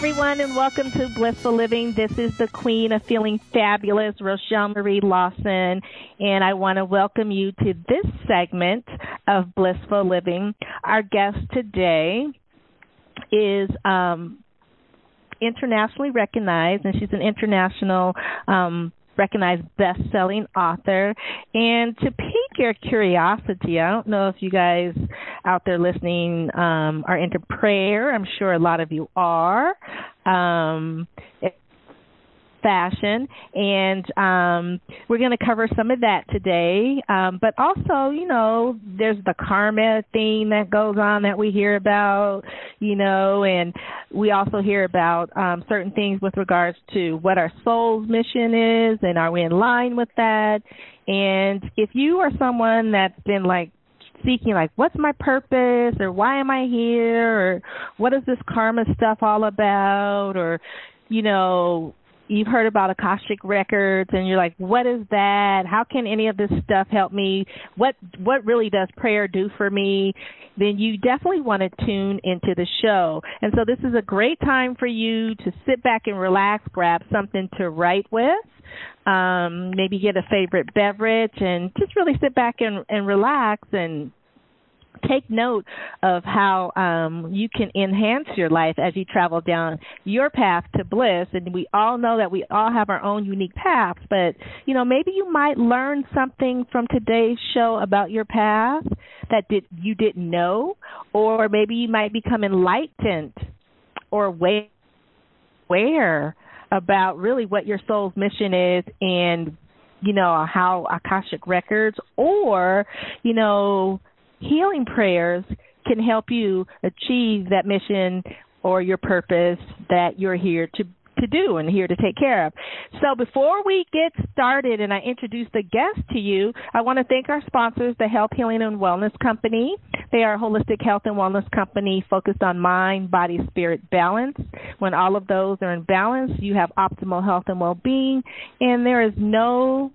Everyone, and welcome to Blissful Living. This is the Queen of Feeling Fabulous, Rochelle Marie Lawson, and I want to welcome you to this segment of Blissful Living. Our guest today is um, internationally recognized, and she's an international um, recognized best-selling author. And to pique your curiosity, I don't know if you guys out there listening um, are into prayer. I'm sure a lot of you are. Um, fashion and um we're going to cover some of that today. Um but also you know there's the karma thing that goes on that we hear about you know and we also hear about um certain things with regards to what our soul's mission is and are we in line with that? And if you are someone that's been like seeking like what's my purpose or why am I here or what is this karma stuff all about or you know you've heard about Akashic records and you're like, what is that? How can any of this stuff help me? What what really does prayer do for me? Then you definitely want to tune into the show. And so this is a great time for you to sit back and relax, grab something to write with. Um, maybe get a favorite beverage and just really sit back and, and relax and take note of how um, you can enhance your life as you travel down your path to bliss. And we all know that we all have our own unique paths, but you know maybe you might learn something from today's show about your path that did you didn't know, or maybe you might become enlightened or aware about really what your soul's mission is and you know how akashic records or you know healing prayers can help you achieve that mission or your purpose that you're here to to do and here to take care of. So before we get started and I introduce the guest to you, I want to thank our sponsors, the Health Healing and Wellness Company. They are a holistic health and wellness company focused on mind, body, spirit balance. When all of those are in balance, you have optimal health and well-being and there is no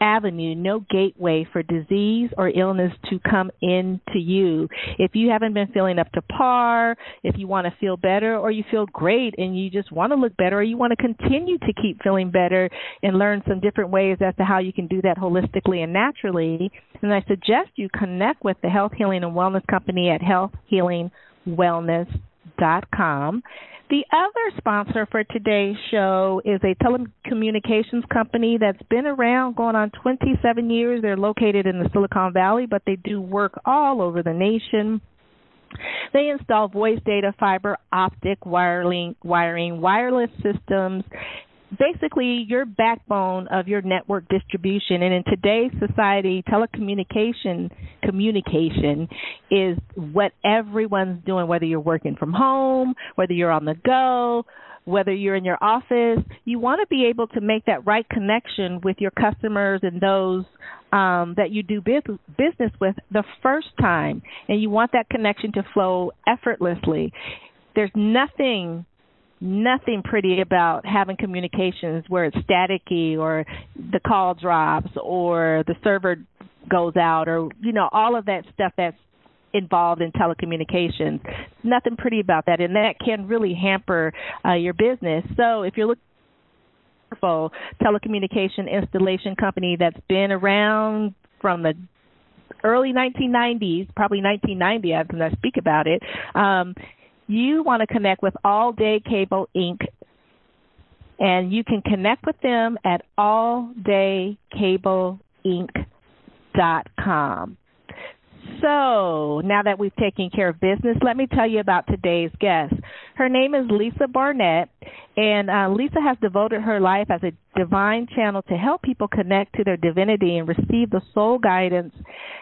avenue, no gateway for disease or illness to come into you. If you haven't been feeling up to par, if you want to feel better or you feel great and you just want to look better or you want to continue to keep feeling better and learn some different ways as to how you can do that holistically and naturally, then I suggest you connect with the Health Healing and Wellness Company at healthhealingwellness.com. The other sponsor for today's show is a telecommunications company that's been around going on 27 years. They're located in the Silicon Valley, but they do work all over the nation. They install voice data, fiber optic wiring, wiring wireless systems, basically your backbone of your network distribution. And in today's society telecommunication communication is what everyone's doing whether you're working from home whether you're on the go whether you're in your office. You want to be able to make that right connection with your customers and those um, that you do business with the first time. And you want that connection to flow effortlessly. There's nothing nothing pretty about having communications where it's staticky or the call drops or the server goes out or you know all of that stuff that's involved in telecommunications. Nothing pretty about that and that can really hamper uh, your business. So if you're looking for telecommunication installation company that's been around from the early 1990s, probably 1990 as I speak about it, um, you want to connect with All Day Cable Inc. And you can connect with them at alldaykableinc.com. So, now that we've taken care of business, let me tell you about today's guest. Her name is Lisa Barnett, And uh, Lisa has devoted her life as a divine channel to help people connect to their divinity and receive the soul guidance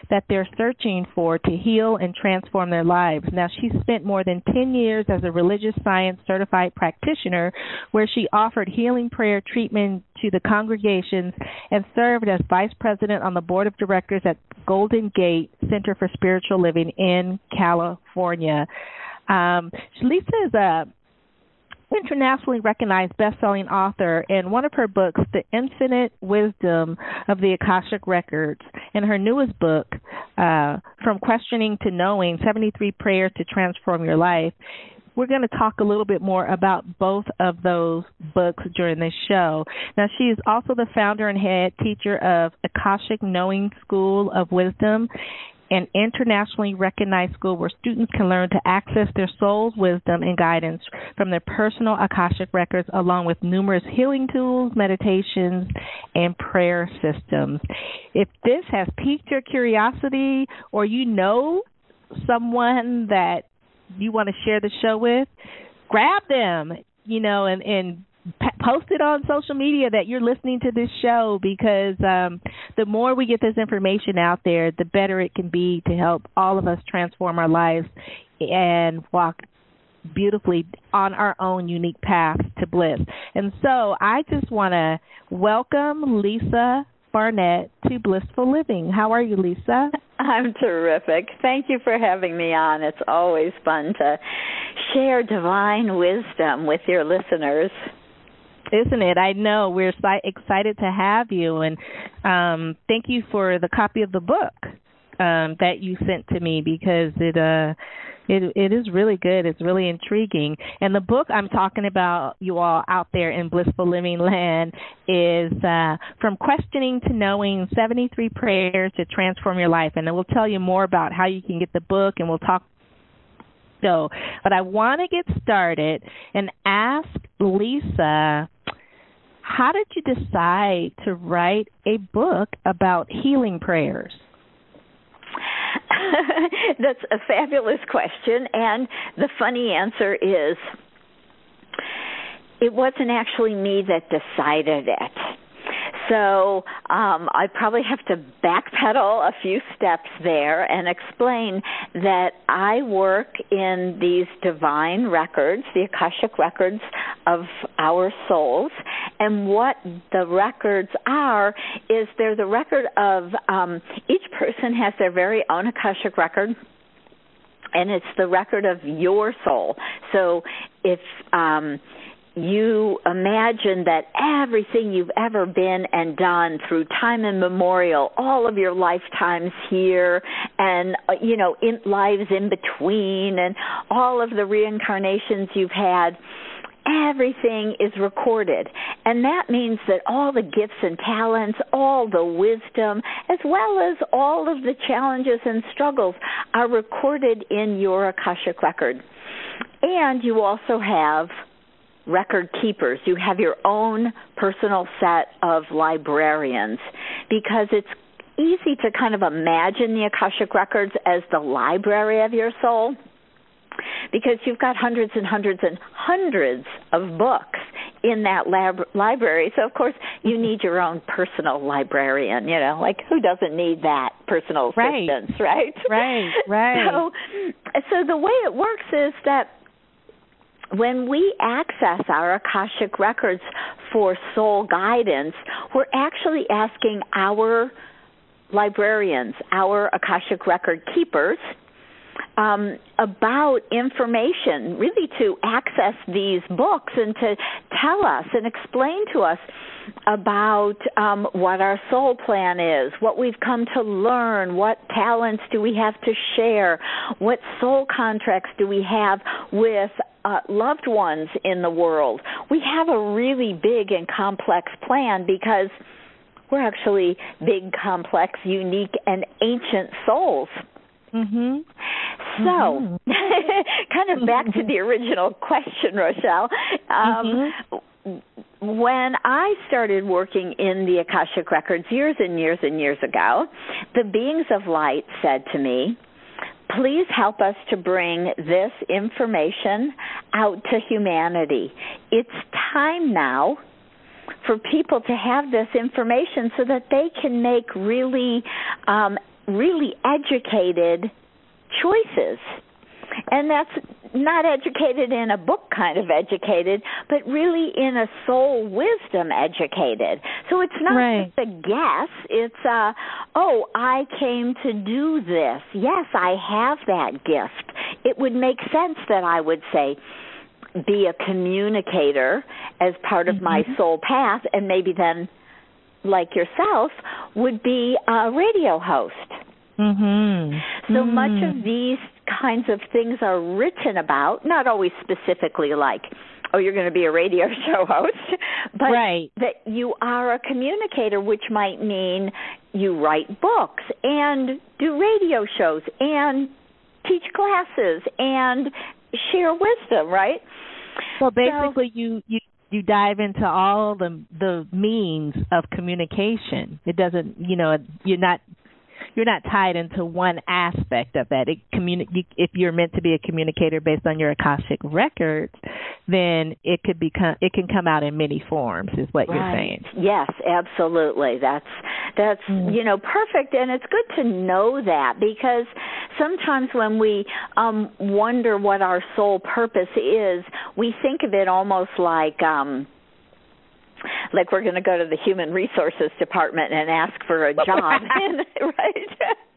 that they're searching for to heal and transform their lives. Now, she spent more than 10 years as a religious science certified practitioner where she offered healing prayer treatment to the congregations and served as vice president on the board of directors at Golden Gate Center for Spiritual Living in California. Um, Lisa is a internationally recognized best-selling author, and one of her books, The Infinite Wisdom of the Akashic Records, and her newest book, uh, From Questioning to Knowing: 73 Prayers to Transform Your Life. We're going to talk a little bit more about both of those books during this show. Now, she is also the founder and head teacher of Akashic Knowing School of Wisdom an internationally recognized school where students can learn to access their soul's wisdom and guidance from their personal Akashic records, along with numerous healing tools, meditations, and prayer systems. If this has piqued your curiosity or you know someone that you want to share the show with, grab them, you know, and, and post it on social media that you're listening to this show because um, the more we get this information out there, the better it can be to help all of us transform our lives and walk beautifully on our own unique path to bliss. And so I just want to welcome Lisa Barnett to Blissful Living. How are you, Lisa? I'm terrific. Thank you for having me on. It's always fun to share divine wisdom with your listeners isn't it? I know. We're excited to have you, and um, thank you for the copy of the book um, that you sent to me because it uh, it it is really good. It's really intriguing, and the book I'm talking about, you all out there in blissful living land, is uh, from questioning to knowing 73 prayers to transform your life, and we'll tell you more about how you can get the book, and we'll talk. So, but I want to get started and ask Lisa how did you decide to write a book about healing prayers? That's a fabulous question, and the funny answer is it wasn't actually me that decided it. So um, I probably have to backpedal a few steps there and explain that I work in these divine records, the Akashic records of our souls, and what the records are is they're the record of um, each person has their very own Akashic record and it's the record of your soul. So if um you imagine that everything you've ever been and done through time immemorial, all of your lifetimes here, and uh, you know, in lives in between, and all of the reincarnations you've had. Everything is recorded. And that means that all the gifts and talents, all the wisdom, as well as all of the challenges and struggles are recorded in your Akashic record. And you also have record keepers. You have your own personal set of librarians because it's easy to kind of imagine the Akashic records as the library of your soul because you've got hundreds and hundreds and hundreds of books in that lab- library. So of course you need your own personal librarian, you know, like who doesn't need that personal assistance, right? Right, right. right. So so the way it works is that when we access our Akashic records for soul guidance, we're actually asking our librarians, our Akashic record keepers, um, about information, really to access these books and to tell us and explain to us about um, what our soul plan is, what we've come to learn, what talents do we have to share, what soul contracts do we have with uh, loved ones in the world. We have a really big and complex plan because we're actually big, complex, unique, and ancient souls. Mhm. So, mm-hmm. kind of back to the original question, Rochelle. Um, mm-hmm. When I started working in the Akashic Records years and years and years ago, the beings of light said to me, please help us to bring this information out to humanity. It's time now for people to have this information so that they can make really um, really educated choices and that's not educated in a book kind of educated, but really in a soul wisdom educated. So it's not right. just a guess. It's a, oh, I came to do this. Yes, I have that gift. It would make sense that I would say be a communicator as part of mm-hmm. my soul path and maybe then like yourself would be a radio host. Mhm. So mm much of mm-hmm. these kinds of things are written about, not always specifically like, oh, you're going to be a radio show host, but right. that you are a communicator, which might mean you write books and do radio shows and teach classes and share wisdom, right? So basically, so, you you you dive into all the the means of communication. It doesn't, you know, you're not you're not tied into one aspect of that. It communi- if you're meant to be a communicator based on your akashic records, then it could become it can come out in many forms. Is what right. you're saying? Yes, absolutely. That's that's mm. you know perfect, and it's good to know that because sometimes when we um wonder what our soul purpose is, we think of it almost like um like we're going to go to the human resources department and ask for a job, right?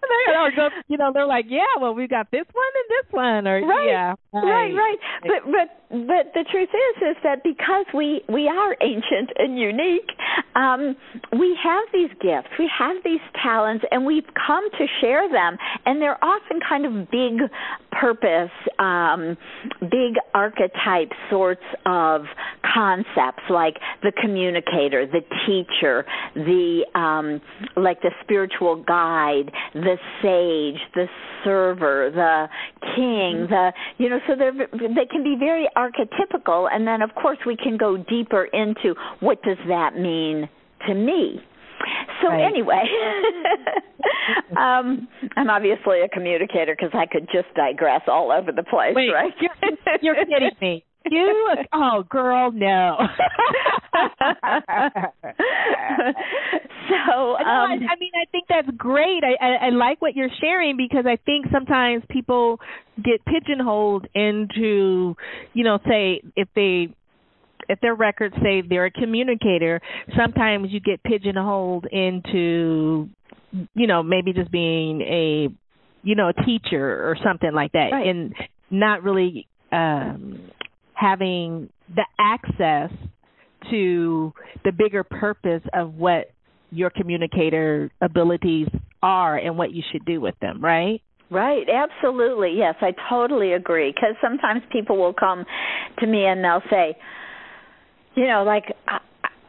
you know, they're like, yeah, well, we got this one and this one, or right, yeah, right, right. right. But but but the truth is, is that because we we are ancient and unique, um, we have these gifts, we have these talents, and we've come to share them, and they're often kind of big purpose, um, big archetype sorts of concepts, like the communicator, the teacher, the um, like the spiritual guide, the sage, the server, the king, the you know, so they they can be very archetypical, and then of course we can go deeper into what does that mean to me. So right. anyway, um, I'm obviously a communicator because I could just digress all over the place, Wait, right? You're, you're kidding me. You oh girl no. so um, I, I mean I think that's great. I, I I like what you're sharing because I think sometimes people get pigeonholed into you know say if they if their records say they're a communicator, sometimes you get pigeonholed into you know maybe just being a you know a teacher or something like that right. and not really um having the access to the bigger purpose of what your communicator abilities are and what you should do with them, right? Right, absolutely. Yes, I totally agree cuz sometimes people will come to me and they'll say, you know, like I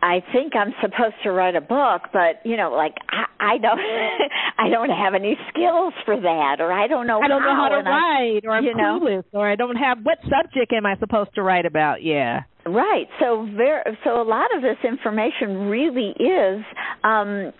I think I'm supposed to write a book, but you know, like I, I don't, I don't have any skills for that, or I don't know. I don't how, know how to write, or I'm you know? or I don't have what subject am I supposed to write about? Yeah. Right. So very, so a lot of this information really is um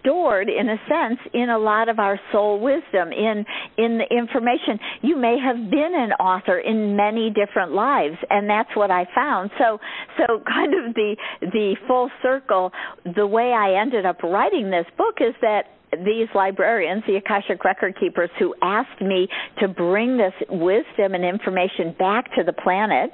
stored in a sense in a lot of our soul wisdom in in the information. You may have been an author in many different lives and that's what i found. So so kind of the the full circle the way i ended up writing this book is that these librarians, the Akashic Record Keepers, who asked me to bring this wisdom and information back to the planet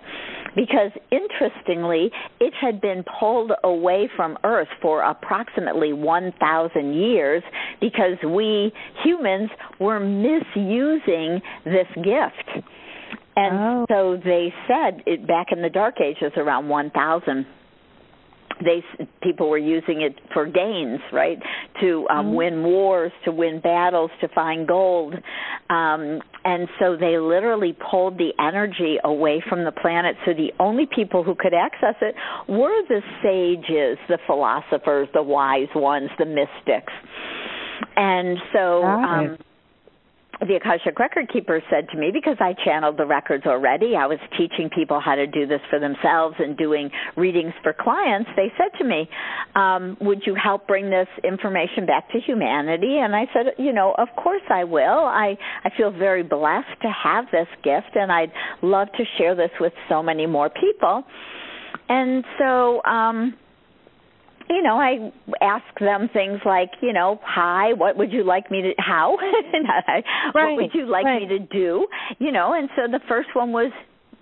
because interestingly, it had been pulled away from Earth for approximately 1,000 years because we humans were misusing this gift. And oh. so they said it back in the Dark Ages around 1,000 they people were using it for gains, right? To um, mm-hmm. win wars, to win battles, to find gold, um, and so they literally pulled the energy away from the planet. So the only people who could access it were the sages, the philosophers, the wise ones, the mystics, and so. Um, the Akashic Record Keeper said to me, because I channeled the records already, I was teaching people how to do this for themselves and doing readings for clients. They said to me, um, Would you help bring this information back to humanity? And I said, You know, of course I will. I, I feel very blessed to have this gift, and I'd love to share this with so many more people. and so um you know, I ask them things like, you know, hi, what would you like me to how? right, what would you like right. me to do? You know, and so the first one was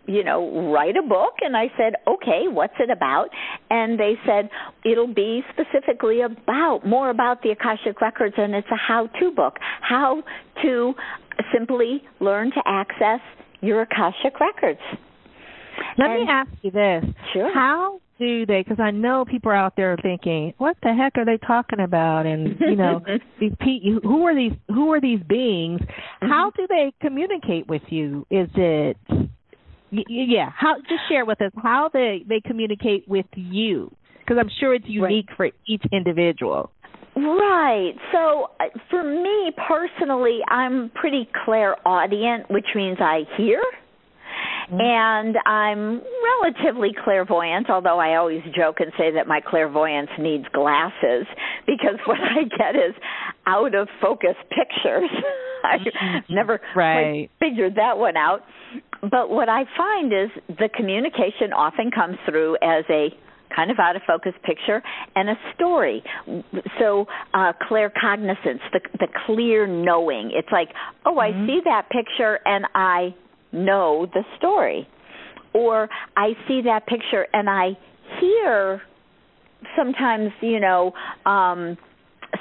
you know, write a book. And I said, okay, what's it about? And they said, it'll be specifically about, more about the Akashic Records, and it's a how to book. How to simply learn to access your Akashic Records. Let and, me ask you this. Sure. How do they because I know people are out there thinking, "What the heck are they talking about?" And you know, these pe- who are these who are these beings? Mm-hmm. How do they communicate with you? Is it yeah, how just share with us how they they communicate with you because I'm sure it's unique right. for each individual. Right. So uh, for me personally, I'm pretty clairaudient, which means I hear Mm-hmm. And I'm relatively clairvoyant, although I always joke and say that my clairvoyance needs glasses because what I get is out of focus pictures. I've mm-hmm. never right. quite figured that one out. But what I find is the communication often comes through as a kind of out of focus picture and a story. So uh claircognizance, the the clear knowing. It's like, oh, mm-hmm. I see that picture and I know the story. Or I see that picture and I hear sometimes, you know, um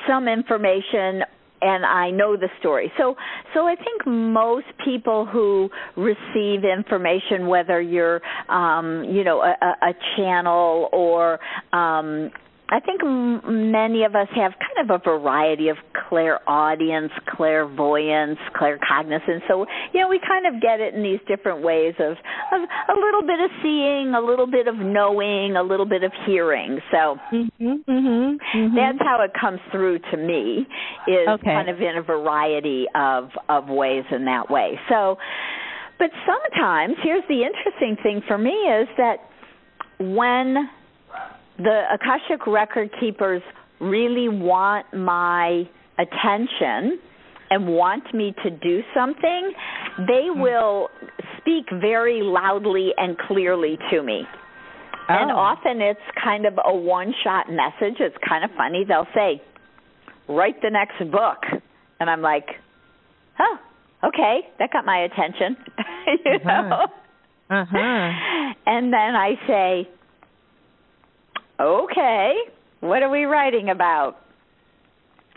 some information and I know the story. So so I think most people who receive information whether you're um you know a, a channel or um I think m- many of us have kind of a variety of clairaudience, clairvoyance, claircognizance. So, you know, we kind of get it in these different ways of, of a little bit of seeing, a little bit of knowing, a little bit of hearing. So mm-hmm, mm-hmm, mm-hmm. that's how it comes through to me is okay. kind of in a variety of, of ways in that way. So, but sometimes, here's the interesting thing for me is that when the Akashic record keepers really want my attention and want me to do something, they mm-hmm. will speak very loudly and clearly to me. Oh. And often it's kind of a one shot message. It's kind of funny. They'll say, Write the next book. And I'm like, Oh, okay, that got my attention. you uh-huh. know? Uh-huh. And then I say, okay, what are we writing about?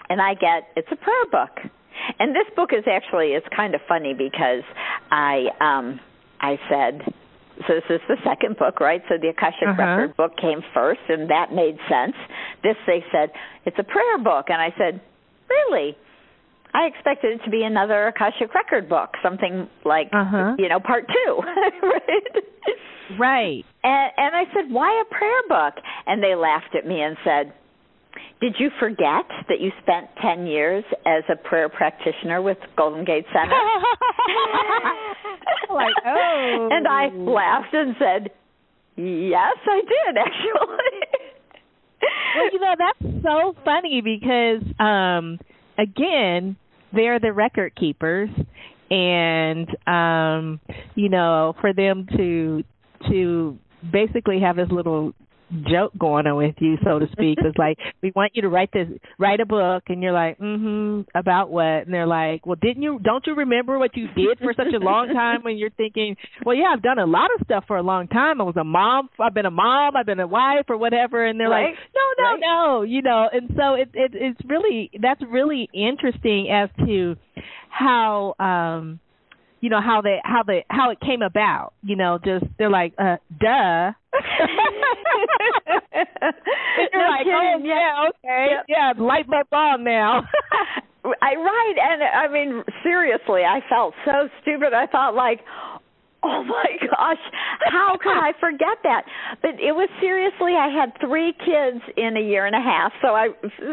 And I get, it's a prayer book. And this book is actually, it's kind of funny because I, um, I said, so this is the second book, right? So the Akashic uh-huh. Record book came first, and that made sense. This, they said, it's a prayer book. And I said, really? I expected it to be another Akashic Record book, something like, uh-huh. you know, part two, right? Right. And, and I said, "Why a prayer book?" And they laughed at me and said, "Did you forget that you spent 10 years as a prayer practitioner with Golden Gate Center?" like, "Oh." And I laughed and said, "Yes, I did actually." well, you know, that's so funny because um again, they're the record keepers and um you know for them to to basically have this little joke going on with you, so to speak. it's like we want you to write this, write a book, and you're like, mm-hmm, about what? And they're like, well, didn't you? Don't you remember what you did for such a long time? When you're thinking, well, yeah, I've done a lot of stuff for a long time. I was a mom. I've been a mom. I've been a wife, or whatever. And they're right. like, no, no, right. no, you know. And so it, it it's really that's really interesting as to how. um you know how they how they how it came about you know just they're like uh duh you're no like kidding. oh yeah okay yep. yeah light bulb on now I right and I mean seriously I felt so stupid I thought like oh my gosh. How could i forget that? But it was seriously i had three kids in a year and a half. So i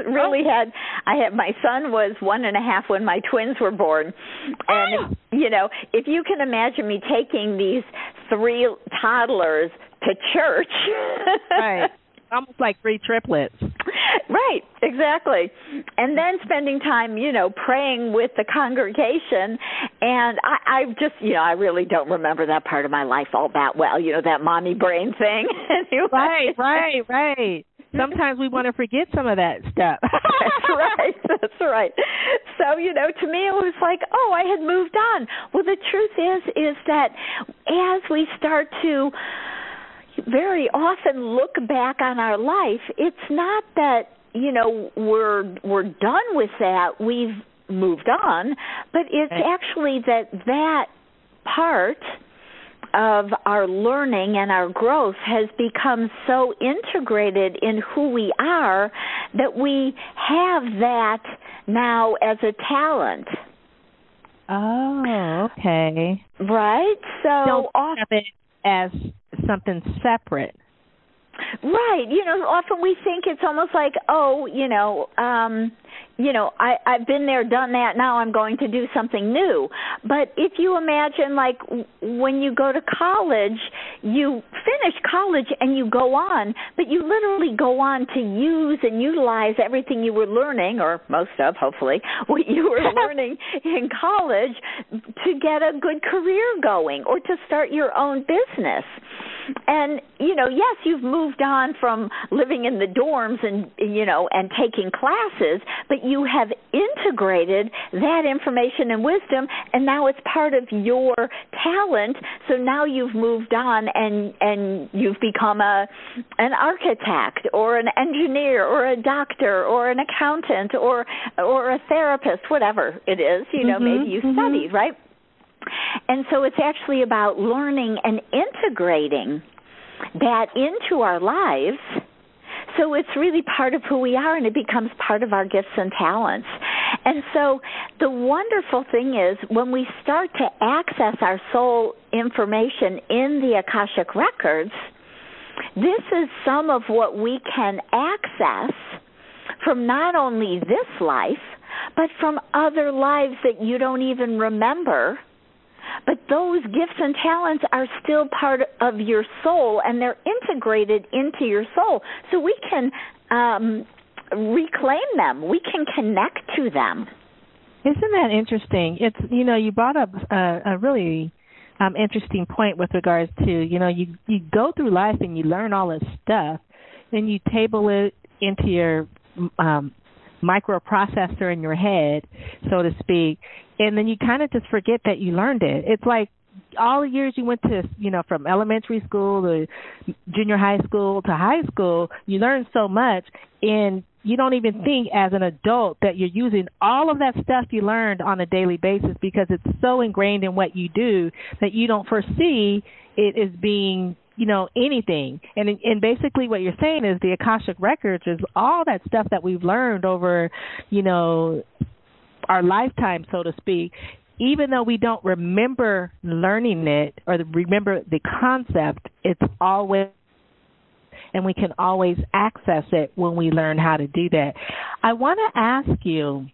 really oh. had i had my son was one and a half when my twins were born. And oh. you know if you can imagine me taking these three toddlers to church. Right almost like three triplets right, exactly. And then spending time, you know, praying with the congregation. And I, I just, you know, I really don't remember that part of my life all that well. You know, that mommy brain thing. anyway. Right, right, right. Sometimes we want to forget some of that stuff. that's right. That's right. So, you know, to me it was like, oh, I had moved on. Well, the truth is is that as we start to very often look back on our life, it's not that you know we're we're done with that. We've moved on, but it's actually that that part of our learning and our growth has become so integrated in who we are that we have that now as a talent. Oh, okay. Right? So Don't have it as something separate. Right. You know, often we think it's almost like, oh, you know, um you know, I I've been there, done that. Now I'm going to do something new. But if you imagine like when you go to college, you finish college and you go on, but you literally go on to use and utilize everything you were learning or most of hopefully what you were learning in college to get a good career going or to start your own business. And you know, yes, you've moved on from living in the dorms and you know and taking classes, but you have integrated that information and wisdom and now it's part of your talent so now you've moved on and and you've become a an architect or an engineer or a doctor or an accountant or or a therapist whatever it is you know mm-hmm, maybe you mm-hmm. studied right and so it's actually about learning and integrating that into our lives so it's really part of who we are and it becomes part of our gifts and talents. And so the wonderful thing is when we start to access our soul information in the Akashic records, this is some of what we can access from not only this life, but from other lives that you don't even remember but those gifts and talents are still part of your soul and they're integrated into your soul. So we can um, reclaim them, we can connect to them. Isn't that interesting? It's you know you brought up a, a really um, interesting point with regards to you know you you go through life and you learn all this stuff, then you table it into your um, microprocessor in your head, so to speak, and then you kind of just forget that you learned it. It's like all the years you went to, you know, from elementary school to junior high school to high school, you learned so much and you don't even think as an adult that you're using all of that stuff you learned on a daily basis because it's so ingrained in what you do that you don't foresee it is being you know anything. And and basically what you're saying is the akashic records is all that stuff that we've learned over you know our lifetime so to speak even though we don't remember learning it or remember the concept it's always and we can always access it when we learn how to do that. I want to ask you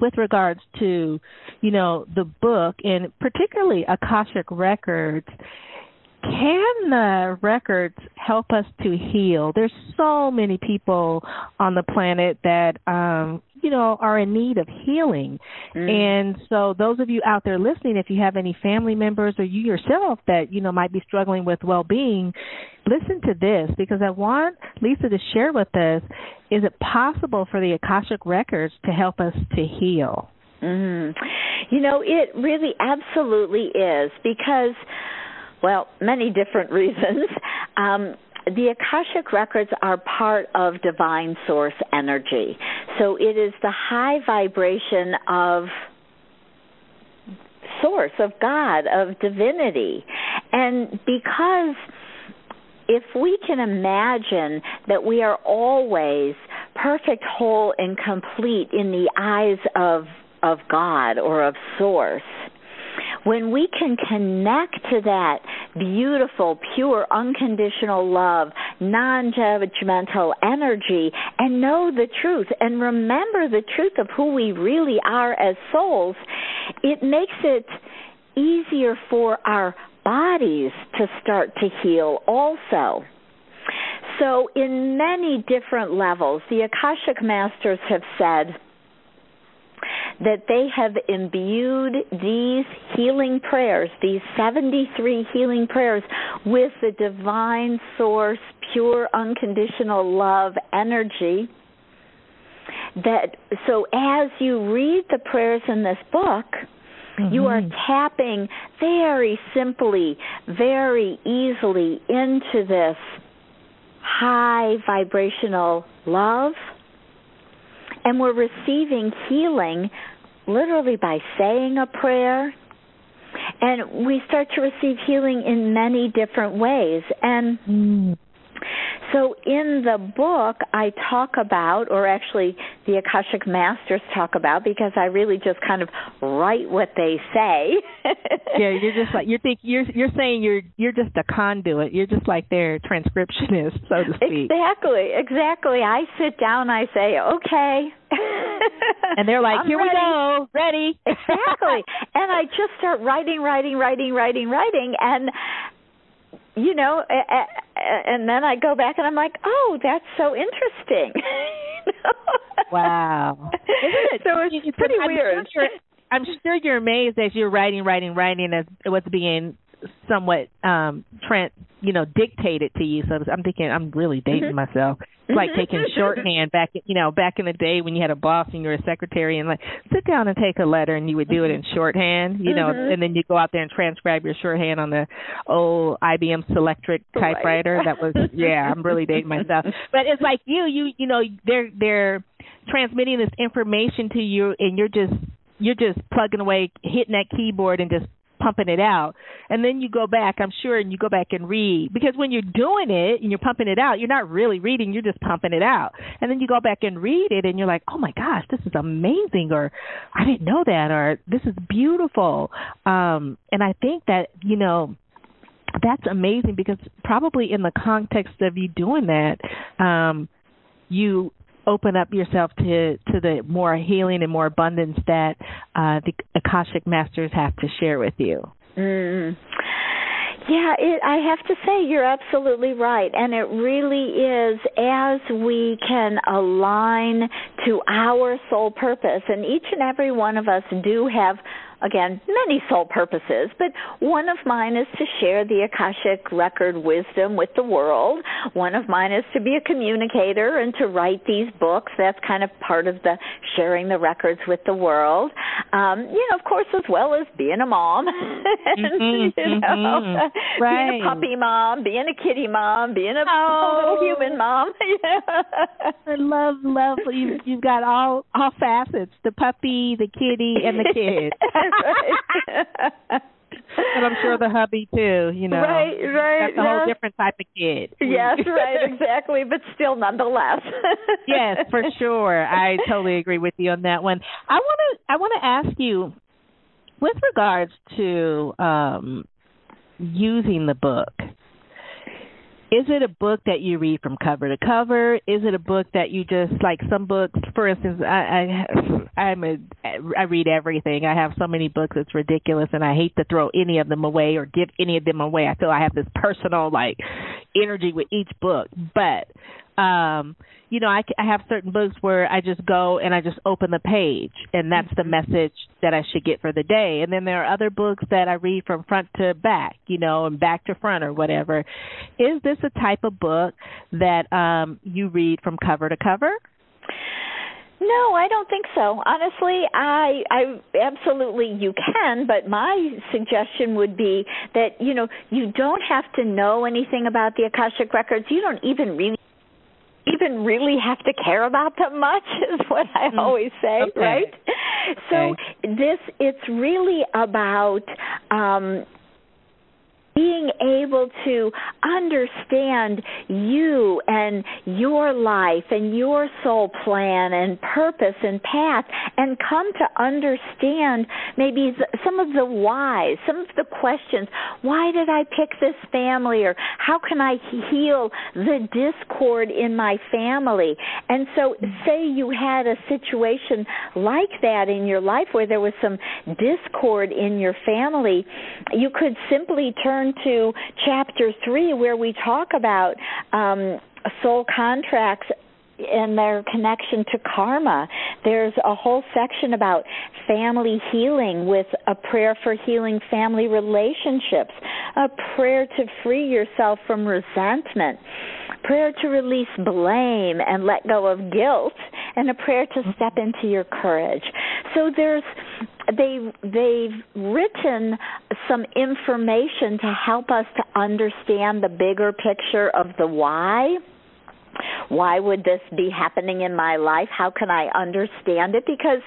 with regards to you know the book and particularly akashic records can the records help us to heal? There's so many people on the planet that um you know are in need of healing. Mm. And so those of you out there listening if you have any family members or you yourself that you know might be struggling with well-being, listen to this because I want Lisa to share with us is it possible for the Akashic records to help us to heal? Mm. You know, it really absolutely is because well, many different reasons. Um, the Akashic records are part of divine source energy. So it is the high vibration of source, of God, of divinity. And because if we can imagine that we are always perfect, whole, and complete in the eyes of of God or of source, when we can connect to that beautiful, pure, unconditional love, non judgmental energy, and know the truth and remember the truth of who we really are as souls, it makes it easier for our bodies to start to heal also. So, in many different levels, the Akashic Masters have said that they have imbued these healing prayers, these 73 healing prayers, with the divine source, pure, unconditional love energy. That so as you read the prayers in this book, mm-hmm. you are tapping very simply, very easily into this high vibrational love and we're receiving healing literally by saying a prayer. And we start to receive healing in many different ways. And mm. So in the book, I talk about, or actually the Akashic Masters talk about, because I really just kind of write what they say. yeah, you're just like you're think you're you're saying you're you're just a conduit. You're just like their transcriptionist, so to speak. Exactly, exactly. I sit down, I say, okay. and they're like, I'm here ready. we go, ready. exactly. And I just start writing, writing, writing, writing, writing, and you know, and then I go back and I'm like, oh, that's so interesting. wow. Isn't it? So it's, it's pretty I'm weird. Sure I'm sure you're amazed as you're writing, writing, writing as what's being somewhat um trent you know dictated to you so i'm thinking i'm really dating mm-hmm. myself it's like mm-hmm. taking shorthand back you know back in the day when you had a boss and you were a secretary and like sit down and take a letter and you would do it in shorthand you know mm-hmm. and then you go out there and transcribe your shorthand on the old IBM Selectric typewriter right. that was yeah i'm really dating myself but it's like you you you know they're they're transmitting this information to you and you're just you're just plugging away hitting that keyboard and just pumping it out. And then you go back, I'm sure, and you go back and read. Because when you're doing it and you're pumping it out, you're not really reading, you're just pumping it out. And then you go back and read it and you're like, oh my gosh, this is amazing, or I didn't know that, or this is beautiful. Um, and I think that, you know, that's amazing because probably in the context of you doing that, um, you open up yourself to to the more healing and more abundance that uh, the Akashic masters have to share with you. Mm. Yeah, it, I have to say you're absolutely right, and it really is as we can align to our soul purpose, and each and every one of us do have again, many soul purposes, but one of mine is to share the Akashic record wisdom with the world. One of mine is to be a communicator and to write these books. That's kind of part of the sharing the records with the world. Um, you know, of course, as well as being a mom, and, mm-hmm, you know, mm-hmm. right. being a puppy mom, being a kitty mom, being a oh. little human mom. I love, love. You, you've got all all facets: the puppy, the kitty, and the kid. Right. and I'm sure the hubby too. You know, right, right. That's a whole different type of kid. Yes, right, exactly. But still, nonetheless. yes, for sure. I totally agree with you on that one. I want to. I want to ask you, with regards to um using the book is it a book that you read from cover to cover? Is it a book that you just like some books? For instance, I, I I'm a I read everything. I have so many books it's ridiculous, and I hate to throw any of them away or give any of them away. I feel I have this personal like energy with each book, but um you know I, I have certain books where i just go and i just open the page and that's the message that i should get for the day and then there are other books that i read from front to back you know and back to front or whatever is this a type of book that um you read from cover to cover no, I don't think so. Honestly, I I absolutely you can, but my suggestion would be that you know, you don't have to know anything about the Akashic records. You don't even really even really have to care about them much is what I mm. always say, okay. right? Okay. So this it's really about um being able to understand you and your life and your soul plan and purpose and path and come to understand maybe some of the whys, some of the questions. Why did I pick this family? Or how can I heal the discord in my family? And so, say you had a situation like that in your life where there was some discord in your family, you could simply turn to chapter three where we talk about um, soul contracts and their connection to karma. There's a whole section about family healing with a prayer for healing family relationships, a prayer to free yourself from resentment, prayer to release blame and let go of guilt, and a prayer to step into your courage. So there's they they've written some information to help us to understand the bigger picture of the why why would this be happening in my life? How can I understand it? Because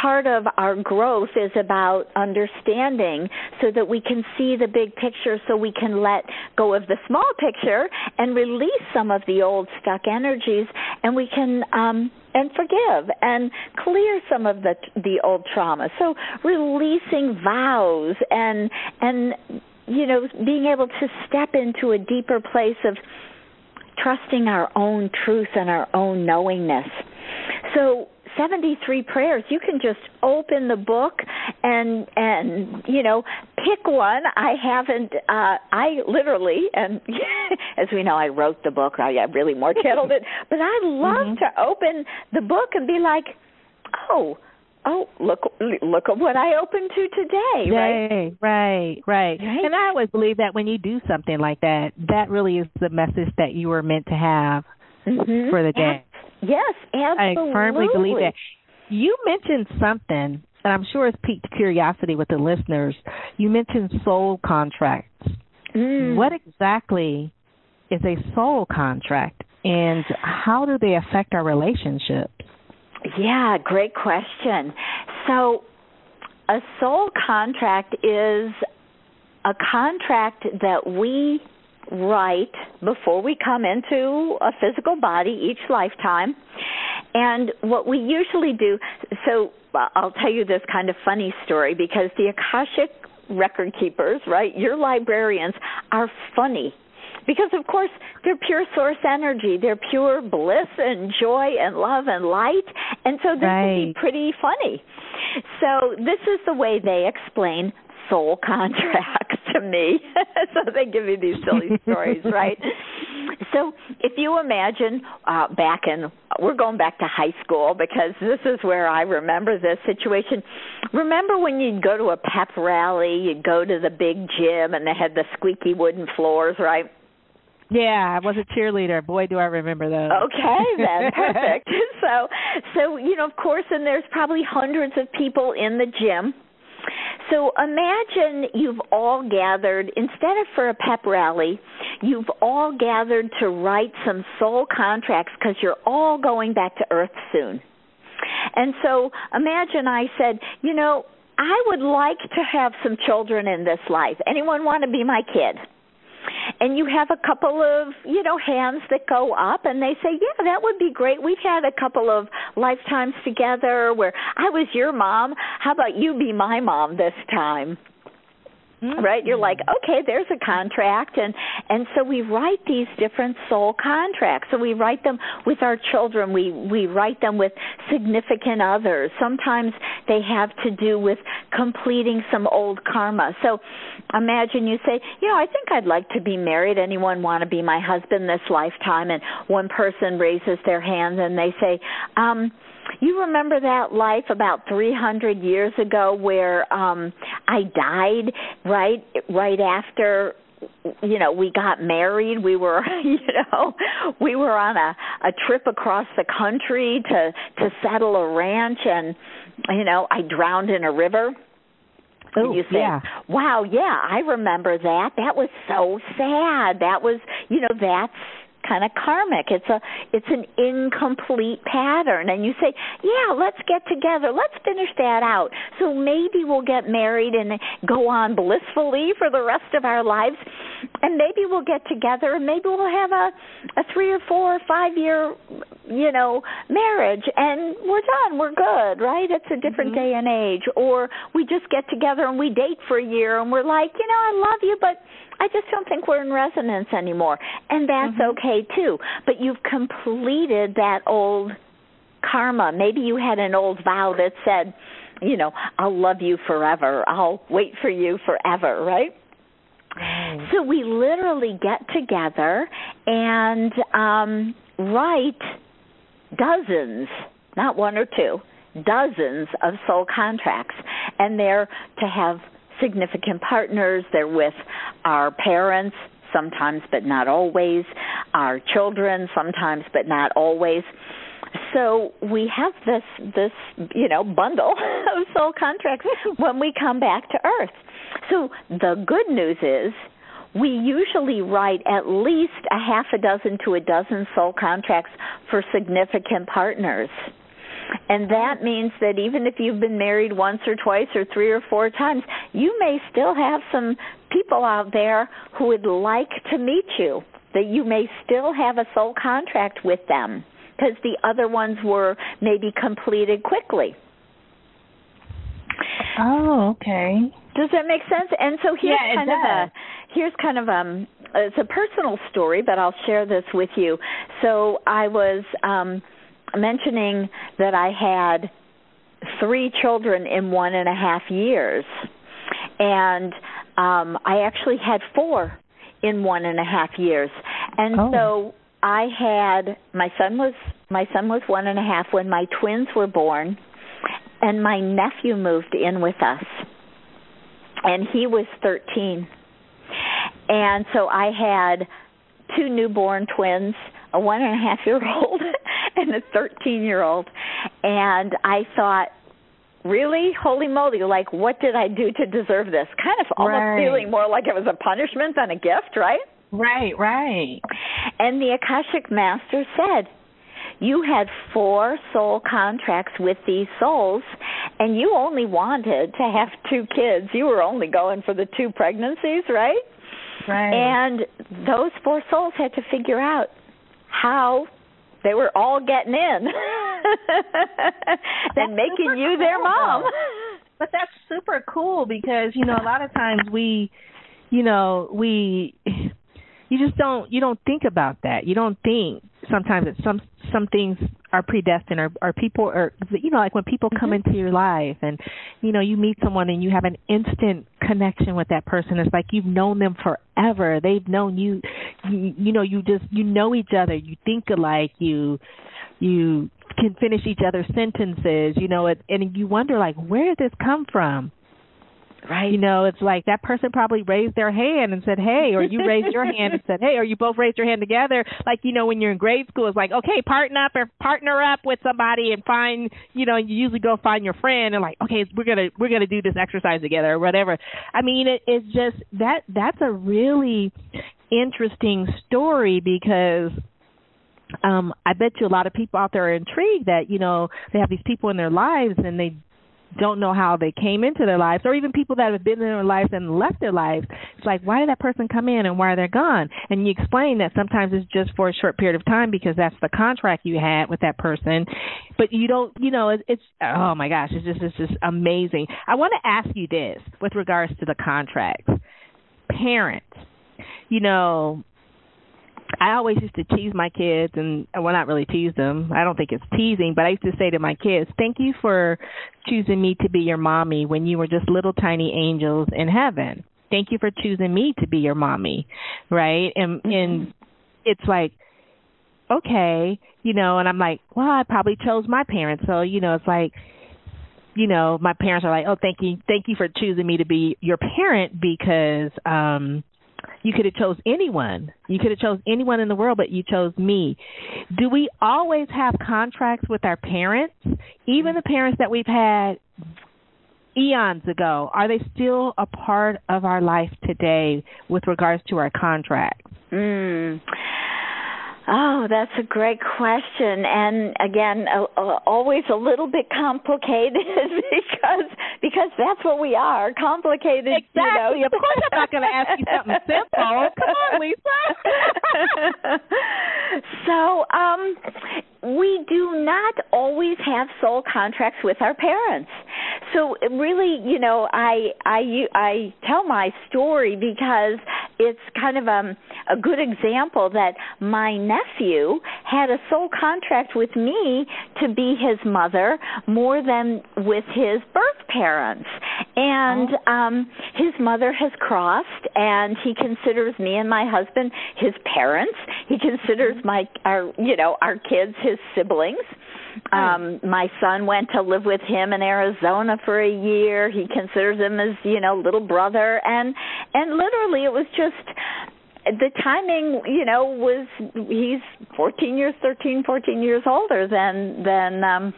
part of our growth is about understanding so that we can see the big picture so we can let go of the small picture and release some of the old stuck energies and we can um and forgive and clear some of the the old trauma so releasing vows and and you know being able to step into a deeper place of trusting our own truth and our own knowingness. So 73 prayers you can just open the book and and you know pick one i haven't uh i literally and as we know i wrote the book i really more titled it but i love mm-hmm. to open the book and be like oh oh look look at what I opened to today, right? Right, right, right. And I always believe that when you do something like that, that really is the message that you were meant to have mm-hmm. for the day. Yes, absolutely. I firmly believe that. You mentioned something, and I'm sure it's piqued curiosity with the listeners. You mentioned soul contracts. Mm. What exactly is a soul contract, and how do they affect our relationships? Yeah, great question. So, a soul contract is a contract that we write before we come into a physical body each lifetime. And what we usually do, so uh, I'll tell you this kind of funny story because the Akashic record keepers, right, your librarians are funny because of course they're pure source energy they're pure bliss and joy and love and light and so this right. would be pretty funny so this is the way they explain soul contracts to me so they give me these silly stories right so if you imagine uh back in we're going back to high school because this is where I remember this situation. Remember when you'd go to a pep rally, you'd go to the big gym and they had the squeaky wooden floors, right? Yeah, I was a cheerleader. Boy, do I remember those. Okay, then perfect. so, so you know, of course, and there's probably hundreds of people in the gym. So imagine you've all gathered instead of for a pep rally, you've all gathered to write some soul contracts because you're all going back to Earth soon. And so imagine I said, you know, I would like to have some children in this life. Anyone want to be my kid? And you have a couple of you know hands that go up and they say yeah that would be great. We've had a couple of lifetimes together where i was your mom. How about you be my mom this time Mm-hmm. Right? You're like, okay, there's a contract and and so we write these different soul contracts. So we write them with our children, we we write them with significant others. Sometimes they have to do with completing some old karma. So imagine you say, you know, I think I'd like to be married. Anyone want to be my husband this lifetime? And one person raises their hand and they say, um, you remember that life about 300 years ago where um I died right right after you know we got married we were you know we were on a a trip across the country to to settle a ranch and you know I drowned in a river Oh, you say, yeah. "Wow, yeah, I remember that. That was so sad. That was, you know, that's kind of karmic. It's a it's an incomplete pattern and you say, "Yeah, let's get together. Let's finish that out." So maybe we'll get married and go on blissfully for the rest of our lives. And maybe we'll get together and maybe we'll have a a 3 or 4 or 5 year you know, marriage and we're done, we're good, right? It's a different mm-hmm. day and age. Or we just get together and we date for a year and we're like, you know, I love you, but I just don't think we're in resonance anymore. And that's mm-hmm. okay too. But you've completed that old karma. Maybe you had an old vow that said, you know, I'll love you forever. I'll wait for you forever, right? Right. So we literally get together and um write dozens, not one or two, dozens of soul contracts. And they're to have significant partners, they're with our parents, sometimes but not always, our children, sometimes but not always. So we have this this you know bundle of soul contracts when we come back to earth. So the good news is we usually write at least a half a dozen to a dozen soul contracts for significant partners. And that means that even if you've been married once or twice or three or four times, you may still have some people out there who would like to meet you, that you may still have a soul contract with them because the other ones were maybe completed quickly. Oh, okay. Does that make sense? And so here's yeah, kind does. of a here's kind of um it's a personal story, but I'll share this with you. So I was um mentioning that I had three children in one and a half years. And um I actually had four in one and a half years. And oh. so I had my son was my son was one and a half when my twins were born and my nephew moved in with us and he was 13. And so I had two newborn twins, a one and a half year old and a 13 year old. And I thought, really? Holy moly, like, what did I do to deserve this? Kind of almost right. feeling more like it was a punishment than a gift, right? Right, right. And the Akashic Master said, you had four soul contracts with these souls and you only wanted to have two kids. You were only going for the two pregnancies, right? Right. And those four souls had to figure out how they were all getting in and making you their mom. But that's super cool because, you know, a lot of times we you know, we you just don't you don't think about that. You don't think sometimes that some some things are predestined or, or people are you know like when people come mm-hmm. into your life and you know you meet someone and you have an instant connection with that person it's like you've known them forever they've known you you, you know you just you know each other you think alike you you can finish each other's sentences you know it, and you wonder like where did this come from Right. You know, it's like that person probably raised their hand and said, "Hey," or you raised your hand and said, "Hey," or you both raised your hand together. Like you know, when you're in grade school, it's like, "Okay, partner up or partner up with somebody and find." You know, you usually go find your friend and like, "Okay, we're gonna we're gonna do this exercise together or whatever." I mean, it, it's just that that's a really interesting story because um I bet you a lot of people out there are intrigued that you know they have these people in their lives and they don't know how they came into their lives, or even people that have been in their lives and left their lives. It's like, why did that person come in and why are they gone? And you explain that sometimes it's just for a short period of time because that's the contract you had with that person. But you don't, you know, it, it's oh my gosh, it's just it's just amazing. I want to ask you this with regards to the contracts. Parents, you know, I always used to tease my kids, and well, not really tease them. I don't think it's teasing, but I used to say to my kids, "Thank you for choosing me to be your mommy when you were just little tiny angels in heaven. Thank you for choosing me to be your mommy, right?" And mm-hmm. and it's like, okay, you know, and I'm like, well, I probably chose my parents, so you know, it's like you know my parents are like oh thank you thank you for choosing me to be your parent because um you could have chose anyone. You could have chose anyone in the world, but you chose me. Do we always have contracts with our parents? Even the parents that we've had eons ago, are they still a part of our life today with regards to our contracts? Mm. Oh, that's a great question, and again, uh, uh, always a little bit complicated because because that's what we are, complicated. Exactly. You know. Of course, I'm not going to ask you something simple. Come on, Lisa. So, um we do not always have soul contracts with our parents. So really, you know, I I I tell my story because it's kind of um, a good example that my nephew had a soul contract with me to be his mother more than with his birth parents. And oh. um his mother has crossed and he considers me and my husband his parents. He considers mm-hmm. my our you know, our kids his siblings. Um my son went to live with him in Arizona for a year. He considers him as, you know, little brother and and literally it was just the timing, you know, was he's 14 years, 13, 14 years older than than um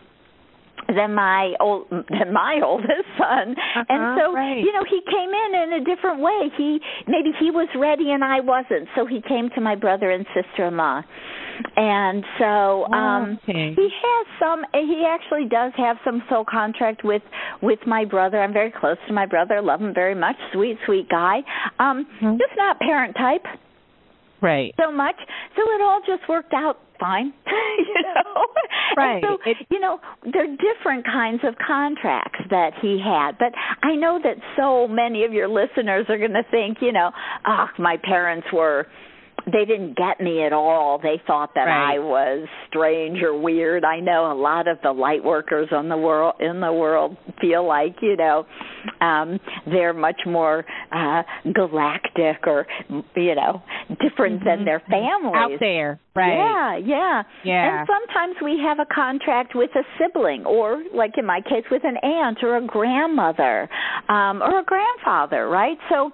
than my old than my oldest son. Uh-huh, and so right. you know he came in in a different way. He maybe he was ready and i wasn't. So he came to my brother and sister in law and so um okay. he has some he actually does have some soul contract with with my brother. I'm very close to my brother. Love him very much. Sweet sweet guy. Um mm-hmm. just not parent type right. So much. So it all just worked out fine you know? Right. and so you know there are different kinds of contracts that he had. But i know that so many of your listeners are going to think you know oh, my parents were they didn't get me at all. They thought that right. I was strange or weird. I know a lot of the light workers on the world in the world feel like, you know, um they're much more uh galactic or you know, different mm-hmm. than their families. Out there. Right. Yeah, yeah. Yeah. And sometimes we have a contract with a sibling or like in my case with an aunt or a grandmother um or a grandfather, right? So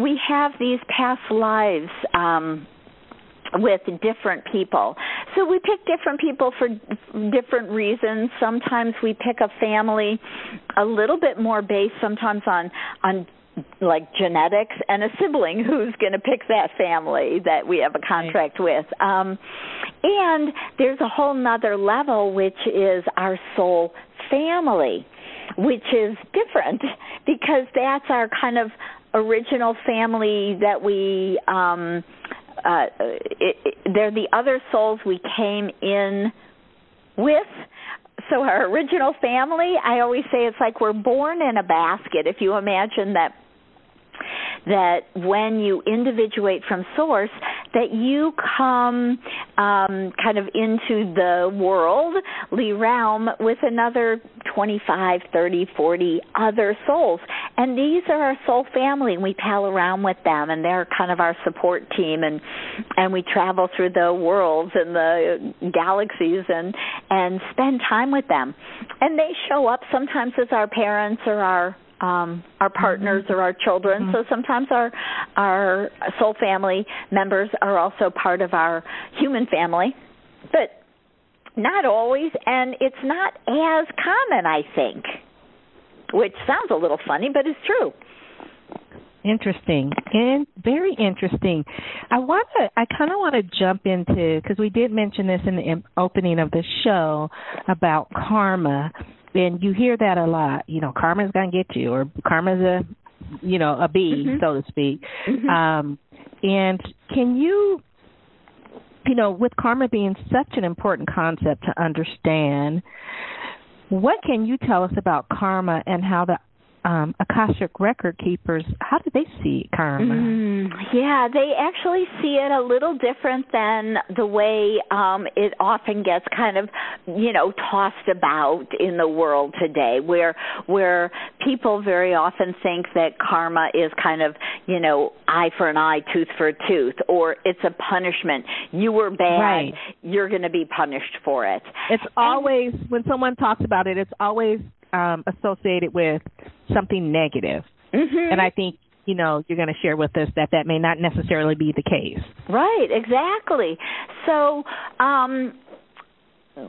we have these past lives um with different people. So we pick different people for different reasons. Sometimes we pick a family a little bit more based sometimes on on like genetics and a sibling who's going to pick that family that we have a contract right. with. Um and there's a whole nother level which is our soul family, which is different because that's our kind of original family that we um uh, it, they're the other souls we came in with. So our original family, I always say it's like we're born in a basket. If you imagine that that when you individuate from source that you come um, kind of into the worldly realm with another 25 30 40 other souls. And these are our soul family and we pal around with them and they're kind of our support team and and we travel through the worlds and the galaxies and and spend time with them. And they show up sometimes as our parents or our um, our partners mm-hmm. or our children. Mm-hmm. So sometimes our our soul family members are also part of our human family, but not always, and it's not as common, I think. Which sounds a little funny, but it's true. Interesting and very interesting. I want to. I kind of want to jump into because we did mention this in the opening of the show about karma and you hear that a lot. You know, karma's gonna get you, or karma's a, you know, a bee, mm-hmm. so to speak. Mm-hmm. Um, and can you, you know, with karma being such an important concept to understand, what can you tell us about karma and how the um, Akashic record keepers, how do they see karma? Mm, yeah, they actually see it a little different than the way um, it often gets kind of, you know, tossed about in the world today, where where people very often think that karma is kind of, you know, eye for an eye, tooth for a tooth, or it's a punishment. You were bad, right. you're going to be punished for it. It's always when someone talks about it, it's always um, associated with something negative. Mm-hmm. And I think you know you're going to share with us that that may not necessarily be the case. Right, exactly. So, um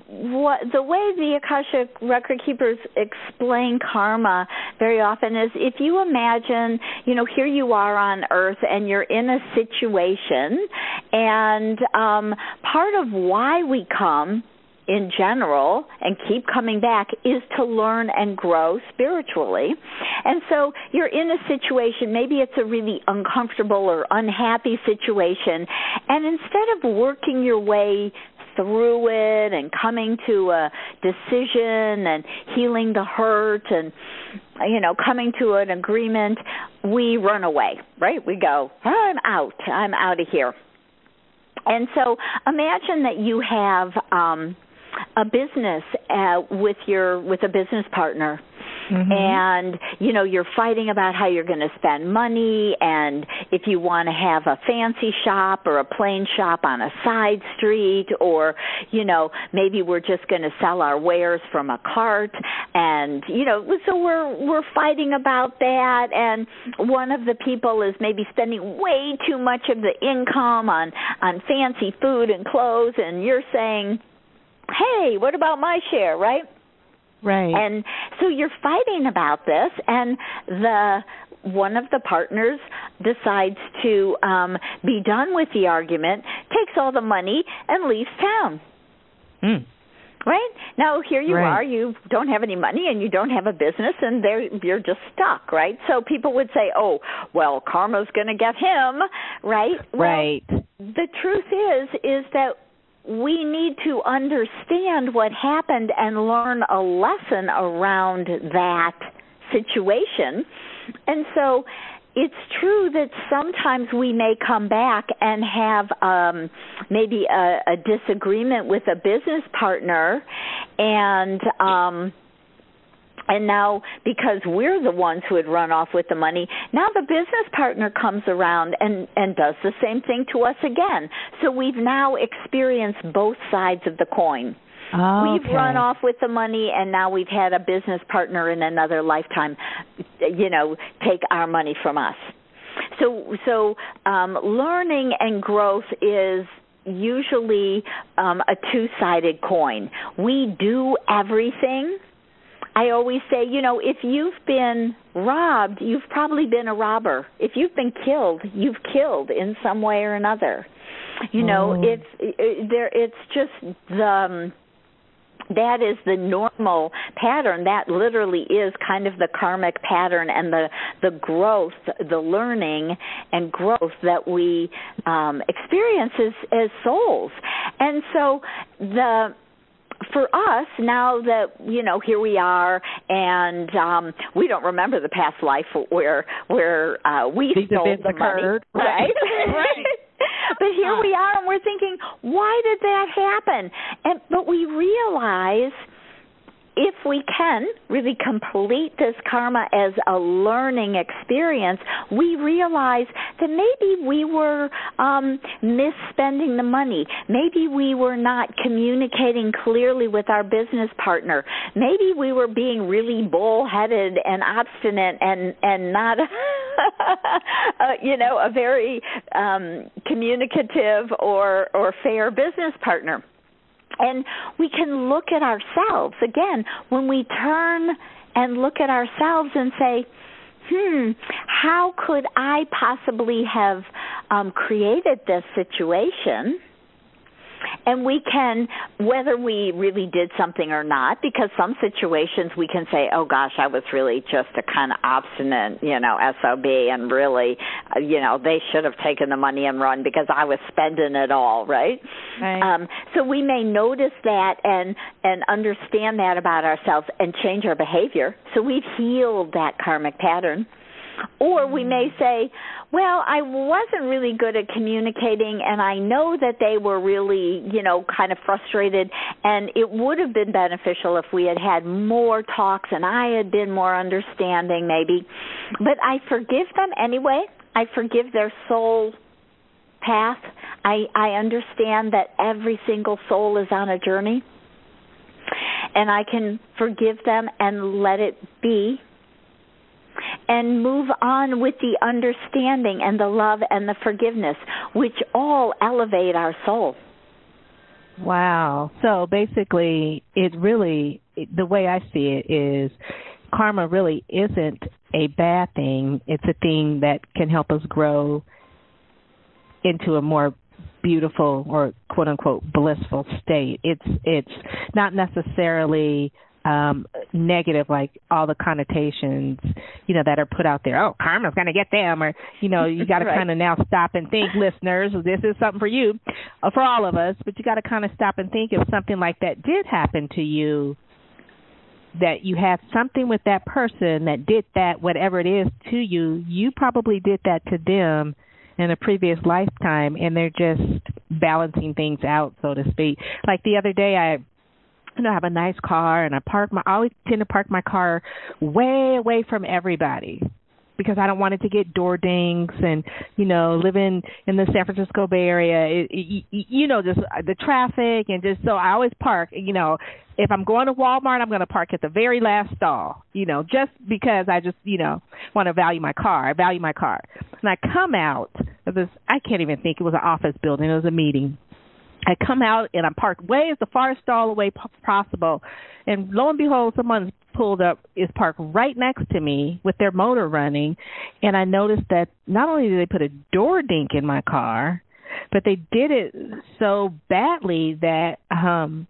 what the way the akashic record keepers explain karma very often is if you imagine you know here you are on earth and you're in a situation and um part of why we come in general and keep coming back is to learn and grow spiritually. And so you're in a situation, maybe it's a really uncomfortable or unhappy situation, and instead of working your way through it and coming to a decision and healing the hurt and you know coming to an agreement we run away right? We go i'm out. I'm out of here. And so imagine that you have um a business uh, with your with a business partner. Mm-hmm. and you know you're fighting about how you're going to spend money and if you want to have a fancy shop or a plain shop on a side street or you know maybe we're just going to sell our wares from a cart. And you know so we're we're fighting about that. And one of the people is maybe spending way too much of the income on on fancy food and clothes. And you're saying hey, what about my share, right? Right. And so you're fighting about this and the one of the partners decides to um be done with the argument, takes all the money and leaves town. Hmm. Right? Now here you right. are, you don't have any money and you don't have a business and there you're just stuck, right? So people would say, "Oh, well, karma's going to get him," right? Right. Well, the truth is is that we need to understand what happened and learn a lesson around that situation. And so it's true that sometimes we may come back and have um maybe a, a disagreement with a business partner and um and now because we're the ones who had run off with the money now the business partner comes around and and does the same thing to us again. So we've now experienced both sides of the coin. Okay. we've run off with the money and now we've had a business partner in another lifetime you know take our money from us. So so um learning and growth is usually um a two-sided coin. We do everything I always say, you know, if you've been robbed, you've probably been a robber. If you've been killed, you've killed in some way or another. You know, oh. it's it, there. It's just the. Um, that is the normal pattern that literally is kind of the karmic pattern and the the growth the learning and growth that we um experience as as souls and so the for us now that you know here we are and um we don't remember the past life where where uh we These stole the occurred. money right. Right. But here we are and we're thinking why did that happen? And but we realize if we can really complete this karma as a learning experience, we realize that maybe we were um, misspending the money. Maybe we were not communicating clearly with our business partner. Maybe we were being really bullheaded and obstinate and and not, uh, you know, a very um, communicative or or fair business partner. And we can look at ourselves again when we turn and look at ourselves and say, hmm, how could I possibly have um, created this situation? And we can whether we really did something or not because some situations we can say oh gosh i was really just a kind of obstinate you know sob and really uh, you know they should have taken the money and run because i was spending it all right, right. um so we may notice that and and understand that about ourselves and change our behavior. So we've healed that karmic pattern or we may say, well, I wasn't really good at communicating and I know that they were really, you know, kind of frustrated and it would have been beneficial if we had had more talks and I had been more understanding maybe. But I forgive them anyway. I forgive their soul path. I I understand that every single soul is on a journey. And I can forgive them and let it be and move on with the understanding and the love and the forgiveness, which all elevate our soul. Wow. So basically, it really, the way I see it is karma really isn't a bad thing. It's a thing that can help us grow into a more beautiful or quote unquote blissful state. It's it's not necessarily um negative like all the connotations you know that are put out there oh karma's going to get them or you know you got to right. kind of now stop and think listeners this is something for you uh, for all of us but you got to kind of stop and think if something like that did happen to you that you have something with that person that did that whatever it is to you you probably did that to them in a previous lifetime and they're just balancing things out so to speak like the other day i you know, I have a nice car and I park my I always tend to park my car way away from everybody because I don't want it to get door dings and you know living in the San Francisco Bay Area it, it, you know just uh, the traffic and just so I always park you know if I'm going to Walmart I'm going to park at the very last stall you know just because I just you know want to value my car I value my car. And I come out of this I can't even think it was an office building it was a meeting I come out and I'm parked way as the farthest stall away possible, and lo and behold, someone's pulled up is parked right next to me with their motor running, and I noticed that not only did they put a door dink in my car, but they did it so badly that um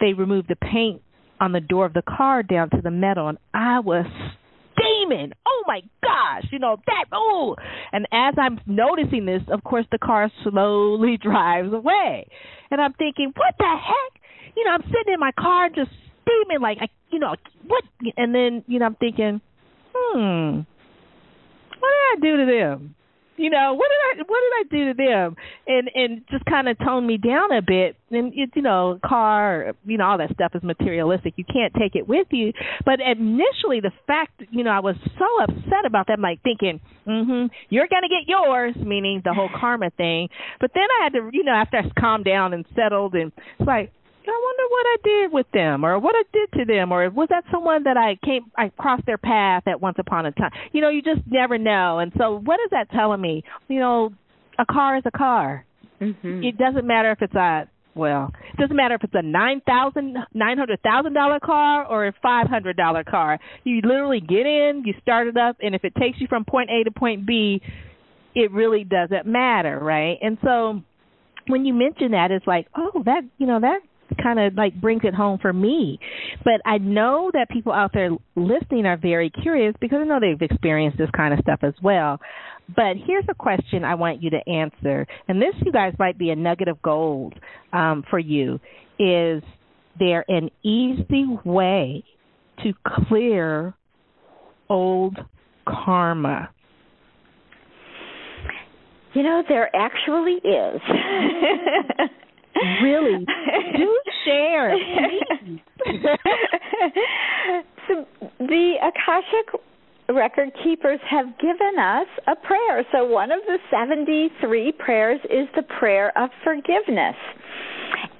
they removed the paint on the door of the car down to the metal, and I was steaming. Oh my gosh, you know that. Oh, and as I'm noticing this, of course, the car slowly drives away, and I'm thinking, what the heck? You know, I'm sitting in my car just steaming, like, I, you know, what? And then, you know, I'm thinking, hmm, what did I do to them? You know what did i what did i do to them? And and just kind of tone me down a bit. And it, you know car you know all that stuff is materialistic. You can't take it with you. But initially the fact you know i was so upset about that like thinking mhm you're going to get yours meaning the whole karma thing. But then i had to you know after i calmed down and settled and it's like I wonder what I did with them or what I did to them or was that someone that I came I crossed their path at once upon a time. You know, you just never know. And so what is that telling me? You know, a car is a car. Mm-hmm. It doesn't matter if it's a well, it doesn't matter if it's a nine thousand nine hundred thousand dollar car or a five hundred dollar car. You literally get in, you start it up, and if it takes you from point A to point B, it really doesn't matter, right? And so when you mention that, it's like, oh, that you know that kind of like brings it home for me. But I know that people out there listening are very curious because I know they've experienced this kind of stuff as well. But here's a question I want you to answer, and this, you guys, might be a nugget of gold um, for you. Is there an easy way to clear old karma? You know, there actually is. really? Do share so the akashic record keepers have given us a prayer. So one of the 73 prayers is the prayer of forgiveness.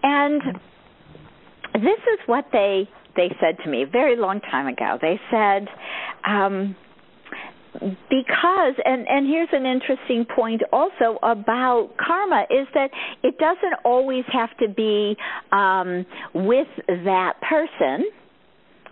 And this is what they they said to me a very long time ago. They said um because and and here's an interesting point also about karma is that it doesn't always have to be um with that person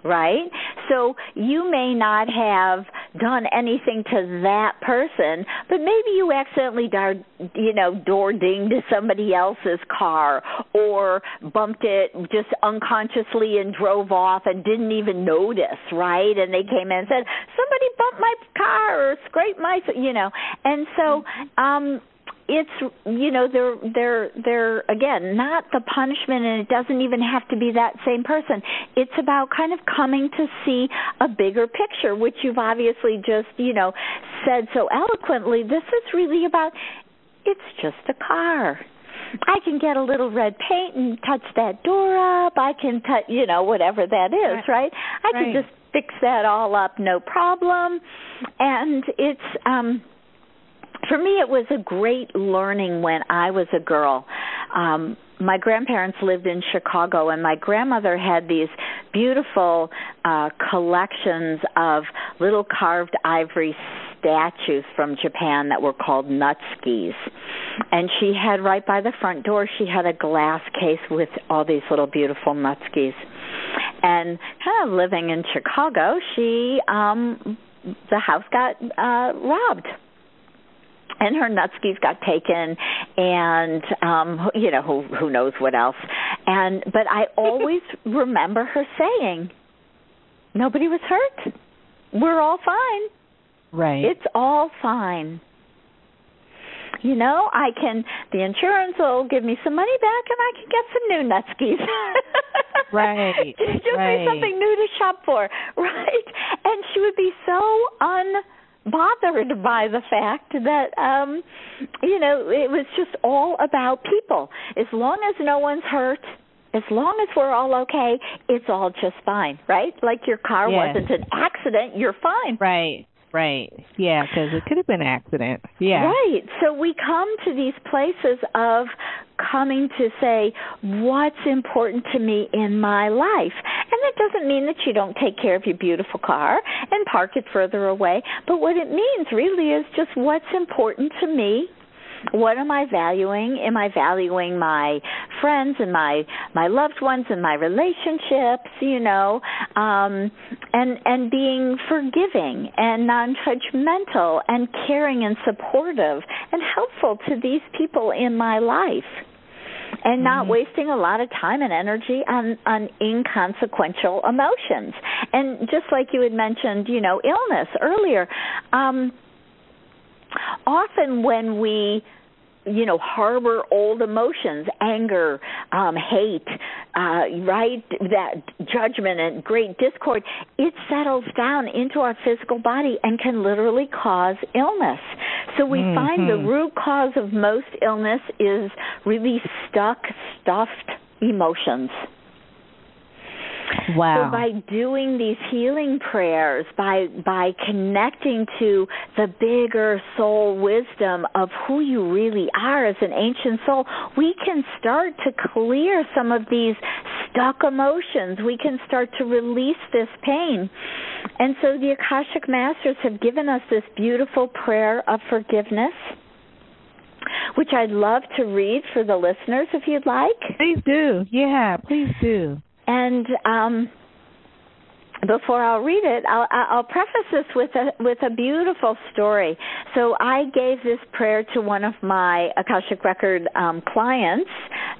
right? So you may not have done anything to that person, but maybe you accidentally, dar- you know, door dinged somebody else's car or bumped it just unconsciously and drove off and didn't even notice, right? And they came in and said, "Somebody bumped my car or scraped my," you know, and so. um it's you know they're they're they're again not the punishment and it doesn't even have to be that same person it's about kind of coming to see a bigger picture which you've obviously just you know said so eloquently this is really about it's just a car I can get a little red paint and touch that door up. I can touch, you know, whatever that is, right? right? I right. can just fix that all up, no problem. And it's um for me it was a great learning when I was a girl. Um my grandparents lived in Chicago and my grandmother had these beautiful uh collections of little carved ivory statues from Japan that were called netsukes. And she had right by the front door she had a glass case with all these little beautiful netsukes. And kind of living in Chicago, she um the house got uh robbed and her netsukes got taken and um you know who who knows what else and but i always remember her saying nobody was hurt we're all fine right it's all fine you know, I can the insurance will give me some money back and I can get some new netsukes. right. Just right. me something new to shop for. Right. And she would be so unbothered by the fact that um you know, it was just all about people. As long as no one's hurt, as long as we're all okay, it's all just fine, right? Like your car yes. wasn't an accident, you're fine. Right. Right. Yeah, because it could have been an accident. Yeah. Right. So we come to these places of coming to say what's important to me in my life. And that doesn't mean that you don't take care of your beautiful car and park it further away, but what it means really is just what's important to me what am I valuing? Am I valuing my friends and my my loved ones and my relationships, you know, um and and being forgiving and non-judgmental and caring and supportive and helpful to these people in my life and not mm-hmm. wasting a lot of time and energy on on inconsequential emotions. And just like you had mentioned, you know, illness earlier, um often when we you know harbor old emotions anger um hate uh right that judgment and great discord it settles down into our physical body and can literally cause illness so we mm-hmm. find the root cause of most illness is really stuck stuffed emotions Wow. So by doing these healing prayers, by by connecting to the bigger soul wisdom of who you really are as an ancient soul, we can start to clear some of these stuck emotions. We can start to release this pain. And so the Akashic Masters have given us this beautiful prayer of forgiveness which I'd love to read for the listeners if you'd like. Please do. Yeah, please do. And um, before I'll read it, I'll, I'll preface this with a with a beautiful story. So I gave this prayer to one of my Akashic Record um, clients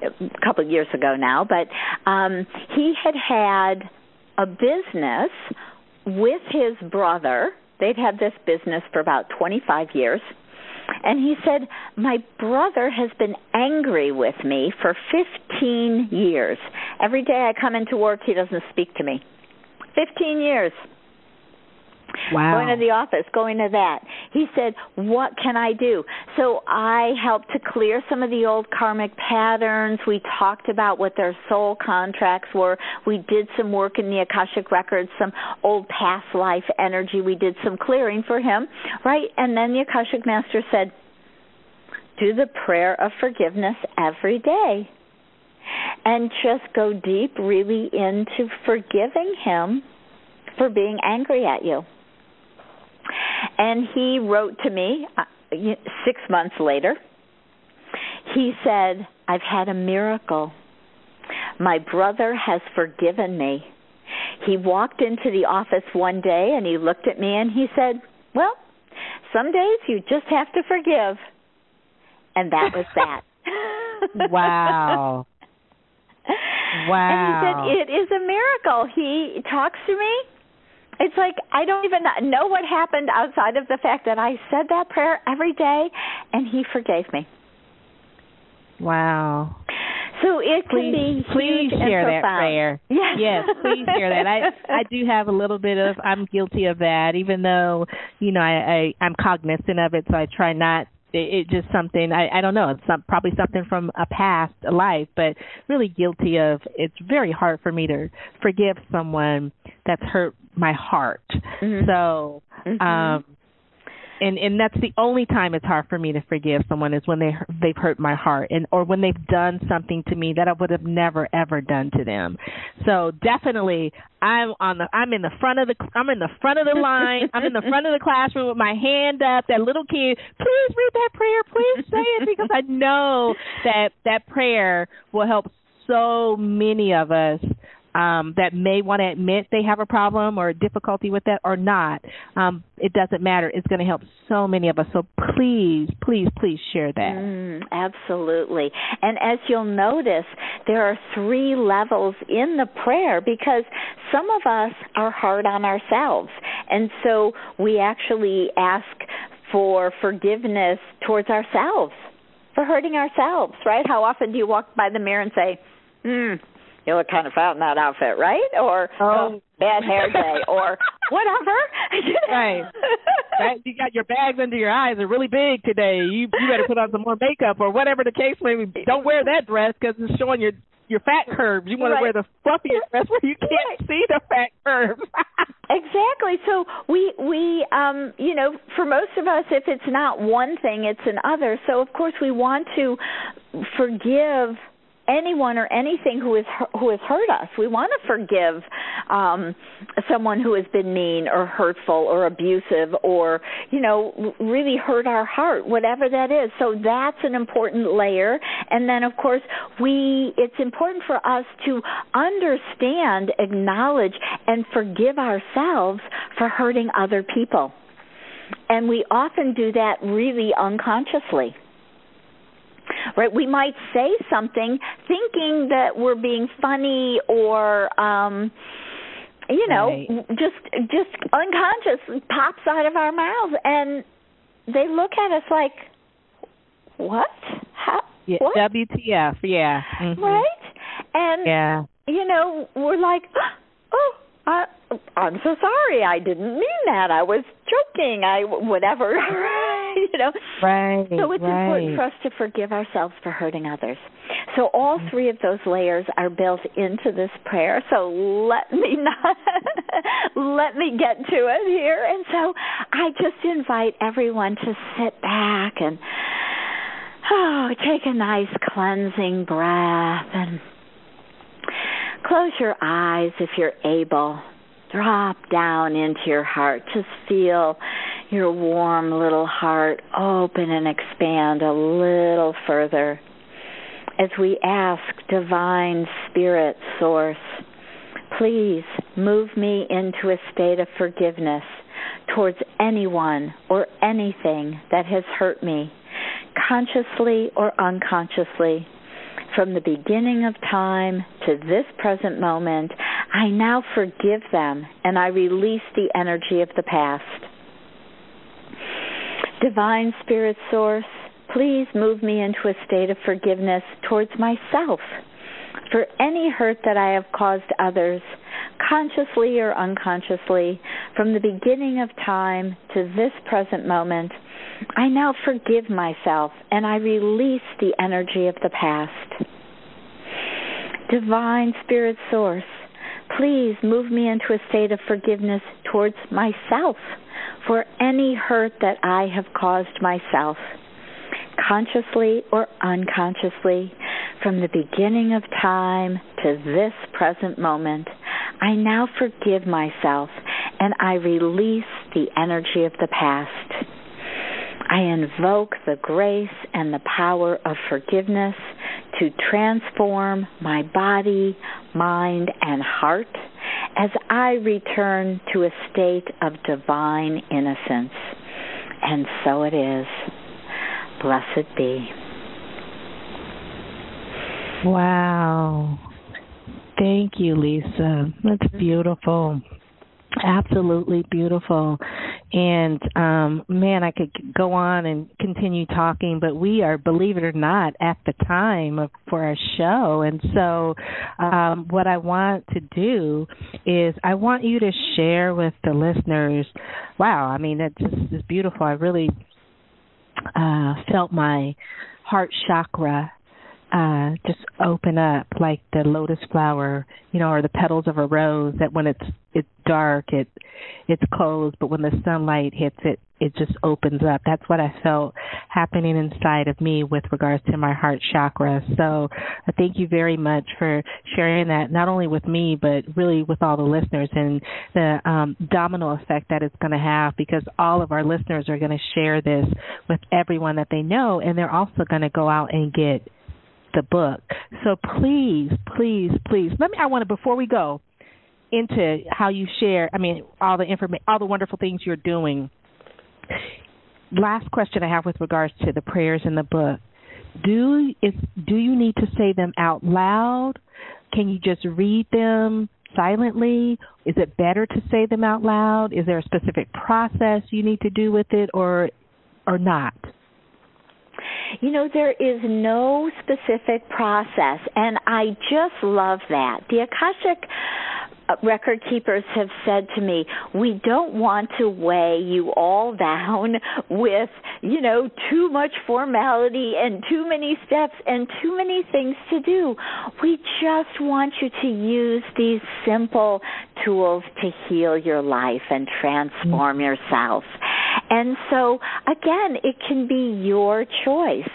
a couple of years ago now, but um, he had had a business with his brother. They'd had this business for about 25 years and he said, My brother has been angry with me for 15 years. Every day I come into work, he doesn't speak to me. 15 years. Wow. Going to the office, going to that. He said, What can I do? So I helped to clear some of the old karmic patterns. We talked about what their soul contracts were. We did some work in the Akashic Records, some old past life energy. We did some clearing for him, right? And then the Akashic Master said, Do the prayer of forgiveness every day. And just go deep, really, into forgiving him for being angry at you. And he wrote to me uh, six months later. He said, I've had a miracle. My brother has forgiven me. He walked into the office one day and he looked at me and he said, Well, some days you just have to forgive. And that was that. wow. Wow. And he said, It is a miracle. He talks to me it's like I don't even know what happened outside of the fact that I said that prayer every day and he forgave me. Wow. So it please, can be please share that prayer. Yes. yes, please share that. I I do have a little bit of I'm guilty of that, even though you know I, I I'm cognizant of it, so I try not it, just something I, I don't know. It's some, probably something from a past life, but really guilty of. It's very hard for me to forgive someone that's hurt my heart. Mm-hmm. So, mm-hmm. um, and and that's the only time it's hard for me to forgive someone is when they they've hurt my heart and or when they've done something to me that I would have never ever done to them. So definitely I'm on the I'm in the front of the I'm in the front of the line. I'm in the front of the classroom with my hand up. That little kid, please read that prayer. Please say it because I know that that prayer will help so many of us um, that may want to admit they have a problem or difficulty with that or not. Um, it doesn't matter. It's going to help so many of us. So please, please, please share that. Mm, absolutely. And as you'll notice, there are three levels in the prayer because some of us are hard on ourselves. And so we actually ask for forgiveness towards ourselves for hurting ourselves, right? How often do you walk by the mirror and say, hmm, you look kind of fat in that outfit, right? Or oh, oh bad hair day, or whatever. right. right. You got your bags under your eyes they're really big today. You you better put on some more makeup or whatever the case may be. Don't wear that dress because it's showing your your fat curves. You want right. to wear the fluffier dress where you can't right. see the fat curves. exactly. So we we um you know for most of us if it's not one thing it's another. So of course we want to forgive anyone or anything who is who has hurt us. We want to forgive um someone who has been mean or hurtful or abusive or you know really hurt our heart, whatever that is. So that's an important layer. And then of course, we it's important for us to understand, acknowledge and forgive ourselves for hurting other people. And we often do that really unconsciously right we might say something thinking that we're being funny or um you know right. just just unconscious pops out of our mouths and they look at us like what how yeah, what? WTF yeah mm-hmm. right and yeah you know we're like oh I, I'm so sorry. I didn't mean that. I was joking. I whatever. you know. Right. So it's right. important for us to forgive ourselves for hurting others. So all mm-hmm. three of those layers are built into this prayer. So let me not let me get to it here. And so I just invite everyone to sit back and oh, take a nice cleansing breath and Close your eyes if you're able. Drop down into your heart. Just feel your warm little heart open and expand a little further as we ask Divine Spirit Source, please move me into a state of forgiveness towards anyone or anything that has hurt me, consciously or unconsciously. From the beginning of time to this present moment, I now forgive them and I release the energy of the past. Divine Spirit Source, please move me into a state of forgiveness towards myself for any hurt that I have caused others, consciously or unconsciously, from the beginning of time to this present moment. I now forgive myself and I release the energy of the past. Divine Spirit Source, please move me into a state of forgiveness towards myself for any hurt that I have caused myself, consciously or unconsciously, from the beginning of time to this present moment. I now forgive myself and I release the energy of the past. I invoke the grace and the power of forgiveness to transform my body, mind, and heart as I return to a state of divine innocence. And so it is. Blessed be. Wow. Thank you, Lisa. That's beautiful. Absolutely beautiful. And um man, I could go on and continue talking, but we are believe it or not at the time of, for our show. And so um what I want to do is I want you to share with the listeners wow, I mean that just is beautiful. I really uh felt my heart chakra uh just open up like the lotus flower you know or the petals of a rose that when it's it's dark it it's closed but when the sunlight hits it it just opens up. That's what i felt happening inside of me with regards to my heart chakra. So i thank you very much for sharing that not only with me but really with all the listeners and the um, domino effect that it's going to have because all of our listeners are going to share this with everyone that they know and they're also going to go out and get the book. So please, please, please, let me. I want to before we go into how you share. I mean, all the information, all the wonderful things you're doing. Last question I have with regards to the prayers in the book. Do is do you need to say them out loud? Can you just read them silently? Is it better to say them out loud? Is there a specific process you need to do with it or or not? You know, there is no specific process, and I just love that. The Akashic record keepers have said to me, we don't want to weigh you all down with, you know, too much formality and too many steps and too many things to do. We just want you to use these simple tools to heal your life and transform mm-hmm. yourself. And so, again, it can be your choice.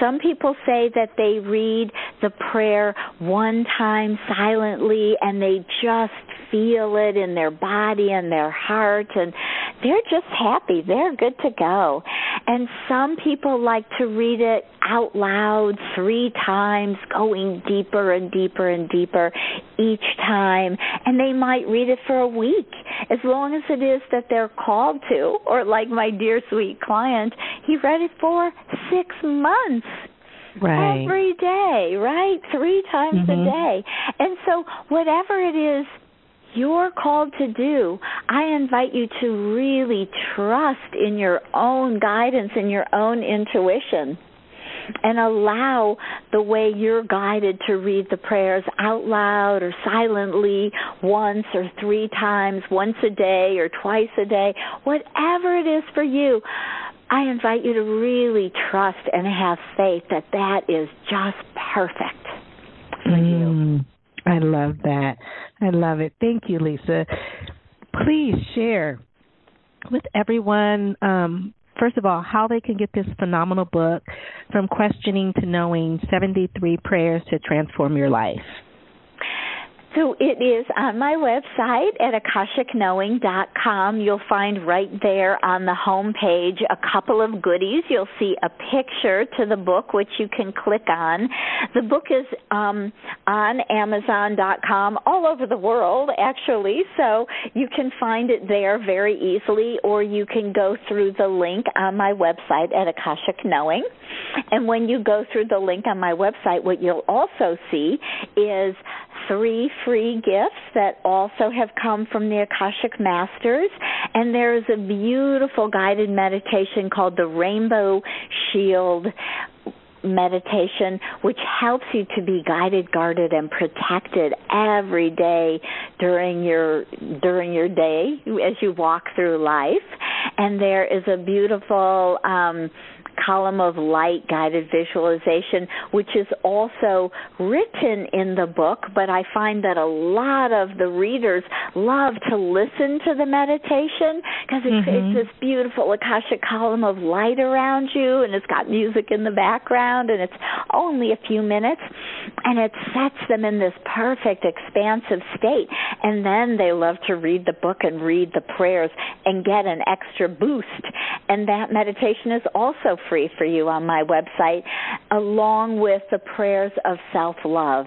Some people say that they read the prayer one time silently and they just feel it in their body and their heart and they're just happy. They're good to go. And some people like to read it out loud three times, going deeper and deeper and deeper each time. And they might read it for a week, as long as it is that they're called to. Or like my dear sweet client, he read it for six months right. every day, right? Three times mm-hmm. a day. And so, whatever it is you're called to do, I invite you to really trust in your own guidance and your own intuition and allow the way you're guided to read the prayers out loud or silently once or three times, once a day or twice a day, whatever it is for you. I invite you to really trust and have faith that that is just perfect for mm, you. I love that. I love it. Thank you, Lisa. Please share with everyone, um, first of all, how they can get this phenomenal book, From Questioning to Knowing 73 Prayers to Transform Your Life. So it is on my website at akashicknowing.com. You'll find right there on the home page a couple of goodies. You'll see a picture to the book, which you can click on. The book is um, on Amazon.com all over the world, actually, so you can find it there very easily, or you can go through the link on my website at Akashic Knowing. And when you go through the link on my website, what you'll also see is three free gifts that also have come from the Akashic Masters. And there's a beautiful guided meditation called the Rainbow Shield meditation which helps you to be guided guarded and protected every day during your during your day as you walk through life and there is a beautiful um column of light guided visualization, which is also written in the book, but I find that a lot of the readers love to listen to the meditation because it mm-hmm. creates this beautiful Akasha column of light around you and it's got music in the background and it's only a few minutes and it sets them in this perfect expansive state and then they love to read the book and read the prayers and get an extra boost and that meditation is also free for you on my website, along with the prayers of self love.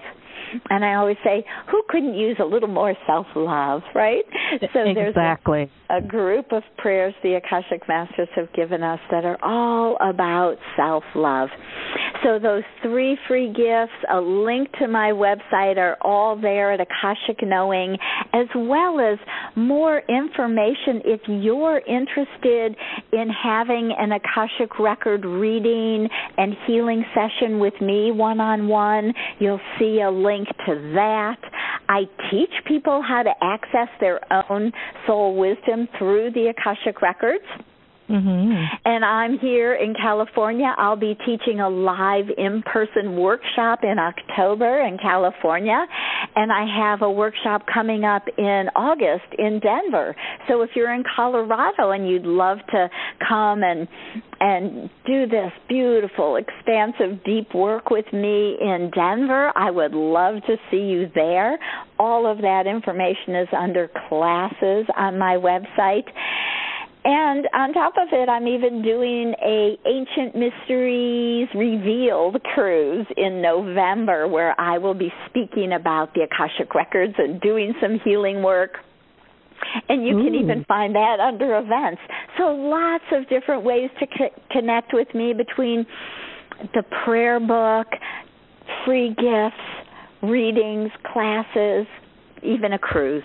And I always say, who couldn't use a little more self love, right? So there's exactly. a, a group of prayers the Akashic Masters have given us that are all about self love. So those three free gifts, a link to my website are all there at Akashic Knowing, as well as more information if you're interested in having an Akashic record reading and healing session with me one on one. You'll see a link to that. I teach people how to access their own soul wisdom through the Akashic records. Mm-hmm. And I'm here in California. I'll be teaching a live in person workshop in October in California. And I have a workshop coming up in August in Denver. So if you're in Colorado and you'd love to come and and do this beautiful, expansive, deep work with me in Denver, I would love to see you there. All of that information is under classes on my website. And on top of it, I'm even doing a Ancient Mysteries Revealed cruise in November where I will be speaking about the Akashic Records and doing some healing work. And you Ooh. can even find that under events. So lots of different ways to co- connect with me between the prayer book, free gifts, readings, classes, even a cruise.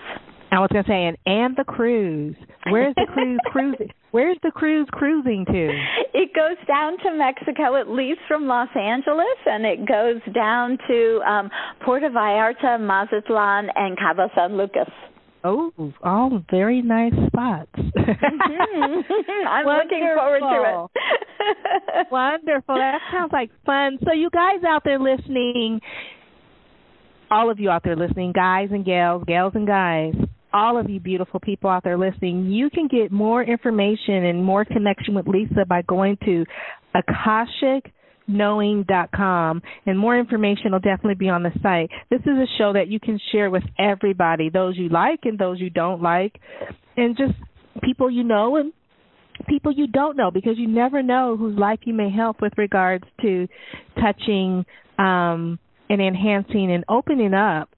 I was going to say, and and the cruise. Where's the cruise cruising? Where's the cruise cruising to? It goes down to Mexico, at least from Los Angeles, and it goes down to um Puerto Vallarta, Mazatlan, and Cabo San Lucas. Oh, all very nice spots. mm-hmm. I'm looking forward to it. Wonderful. That sounds like fun. So, you guys out there listening, all of you out there listening, guys and gals, gals and guys, all of you beautiful people out there listening, you can get more information and more connection with Lisa by going to akashicknowing.com and more information will definitely be on the site. This is a show that you can share with everybody, those you like and those you don't like, and just people you know and people you don't know because you never know whose life you may help with regards to touching um and enhancing and opening up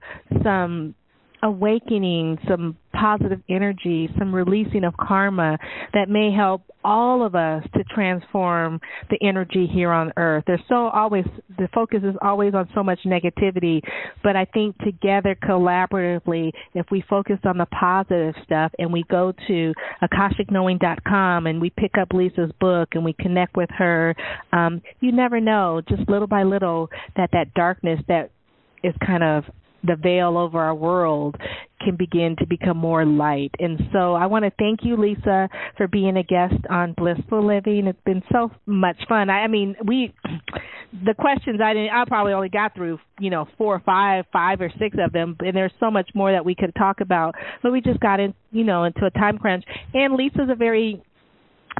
some awakening, some positive energy, some releasing of karma that may help all of us to transform the energy here on earth. There's so always the focus is always on so much negativity, but I think together collaboratively if we focus on the positive stuff and we go to akashicknowing.com and we pick up Lisa's book and we connect with her, um you never know just little by little that that darkness that is kind of the veil over our world can begin to become more light. And so I want to thank you, Lisa, for being a guest on Blissful Living. It's been so much fun. I, I mean, we the questions I didn't I probably only got through, you know, four or five, five or six of them, and there's so much more that we could talk about. But we just got in, you know, into a time crunch. And Lisa's a very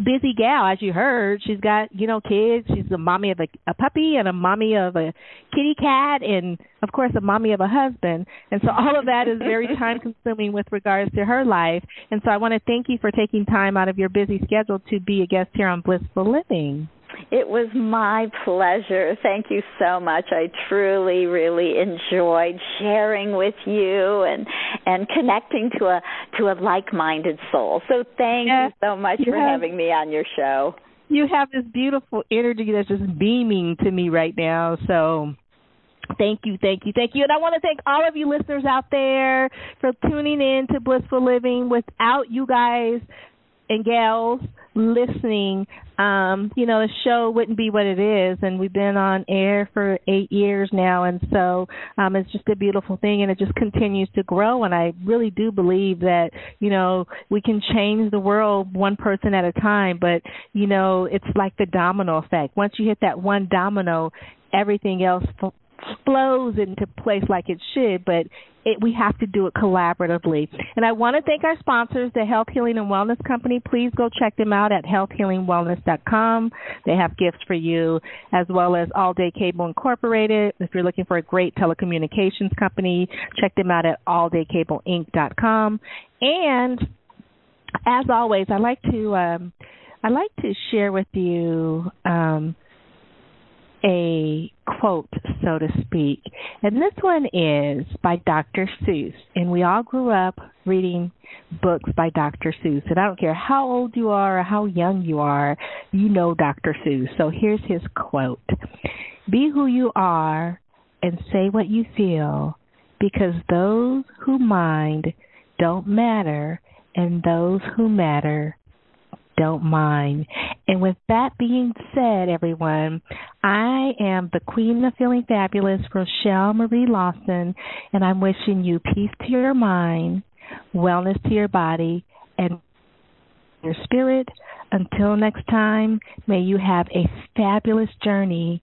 busy gal, as you heard. She's got you know kids. She's a mommy of a, a puppy and a mommy of a kitty cat, and of course a mommy of a husband. And so all of that is very time consuming with regards to her life. And so I want to thank you for taking time out of your busy schedule to be a guest here on Blissful Living. It was my pleasure. Thank you so much. I truly, really enjoyed sharing with you and and connecting to a to a like-minded soul. So thank yes, you so much you for having me on your show. You have this beautiful energy that's just beaming to me right now. So Thank you, thank you, thank you. And I want to thank all of you listeners out there for tuning in to Blissful Living. Without you guys, and gals listening, um, you know, the show wouldn't be what it is. And we've been on air for eight years now. And so um, it's just a beautiful thing. And it just continues to grow. And I really do believe that, you know, we can change the world one person at a time. But, you know, it's like the domino effect. Once you hit that one domino, everything else flows into place like it should, but it, we have to do it collaboratively. And I want to thank our sponsors, the Health Healing and Wellness Company. Please go check them out at healthhealingwellness.com. They have gifts for you, as well as All Day Cable Incorporated. If you're looking for a great telecommunications company, check them out at alldaycableinc.com. And as always, I like to um, I like to share with you. Um, a quote, so to speak. And this one is by Dr. Seuss. And we all grew up reading books by Dr. Seuss. And I don't care how old you are or how young you are, you know Dr. Seuss. So here's his quote Be who you are and say what you feel, because those who mind don't matter, and those who matter don't mind. And with that being said, everyone, I am the Queen of Feeling Fabulous, Rochelle Marie Lawson, and I'm wishing you peace to your mind, wellness to your body, and your spirit. Until next time, may you have a fabulous journey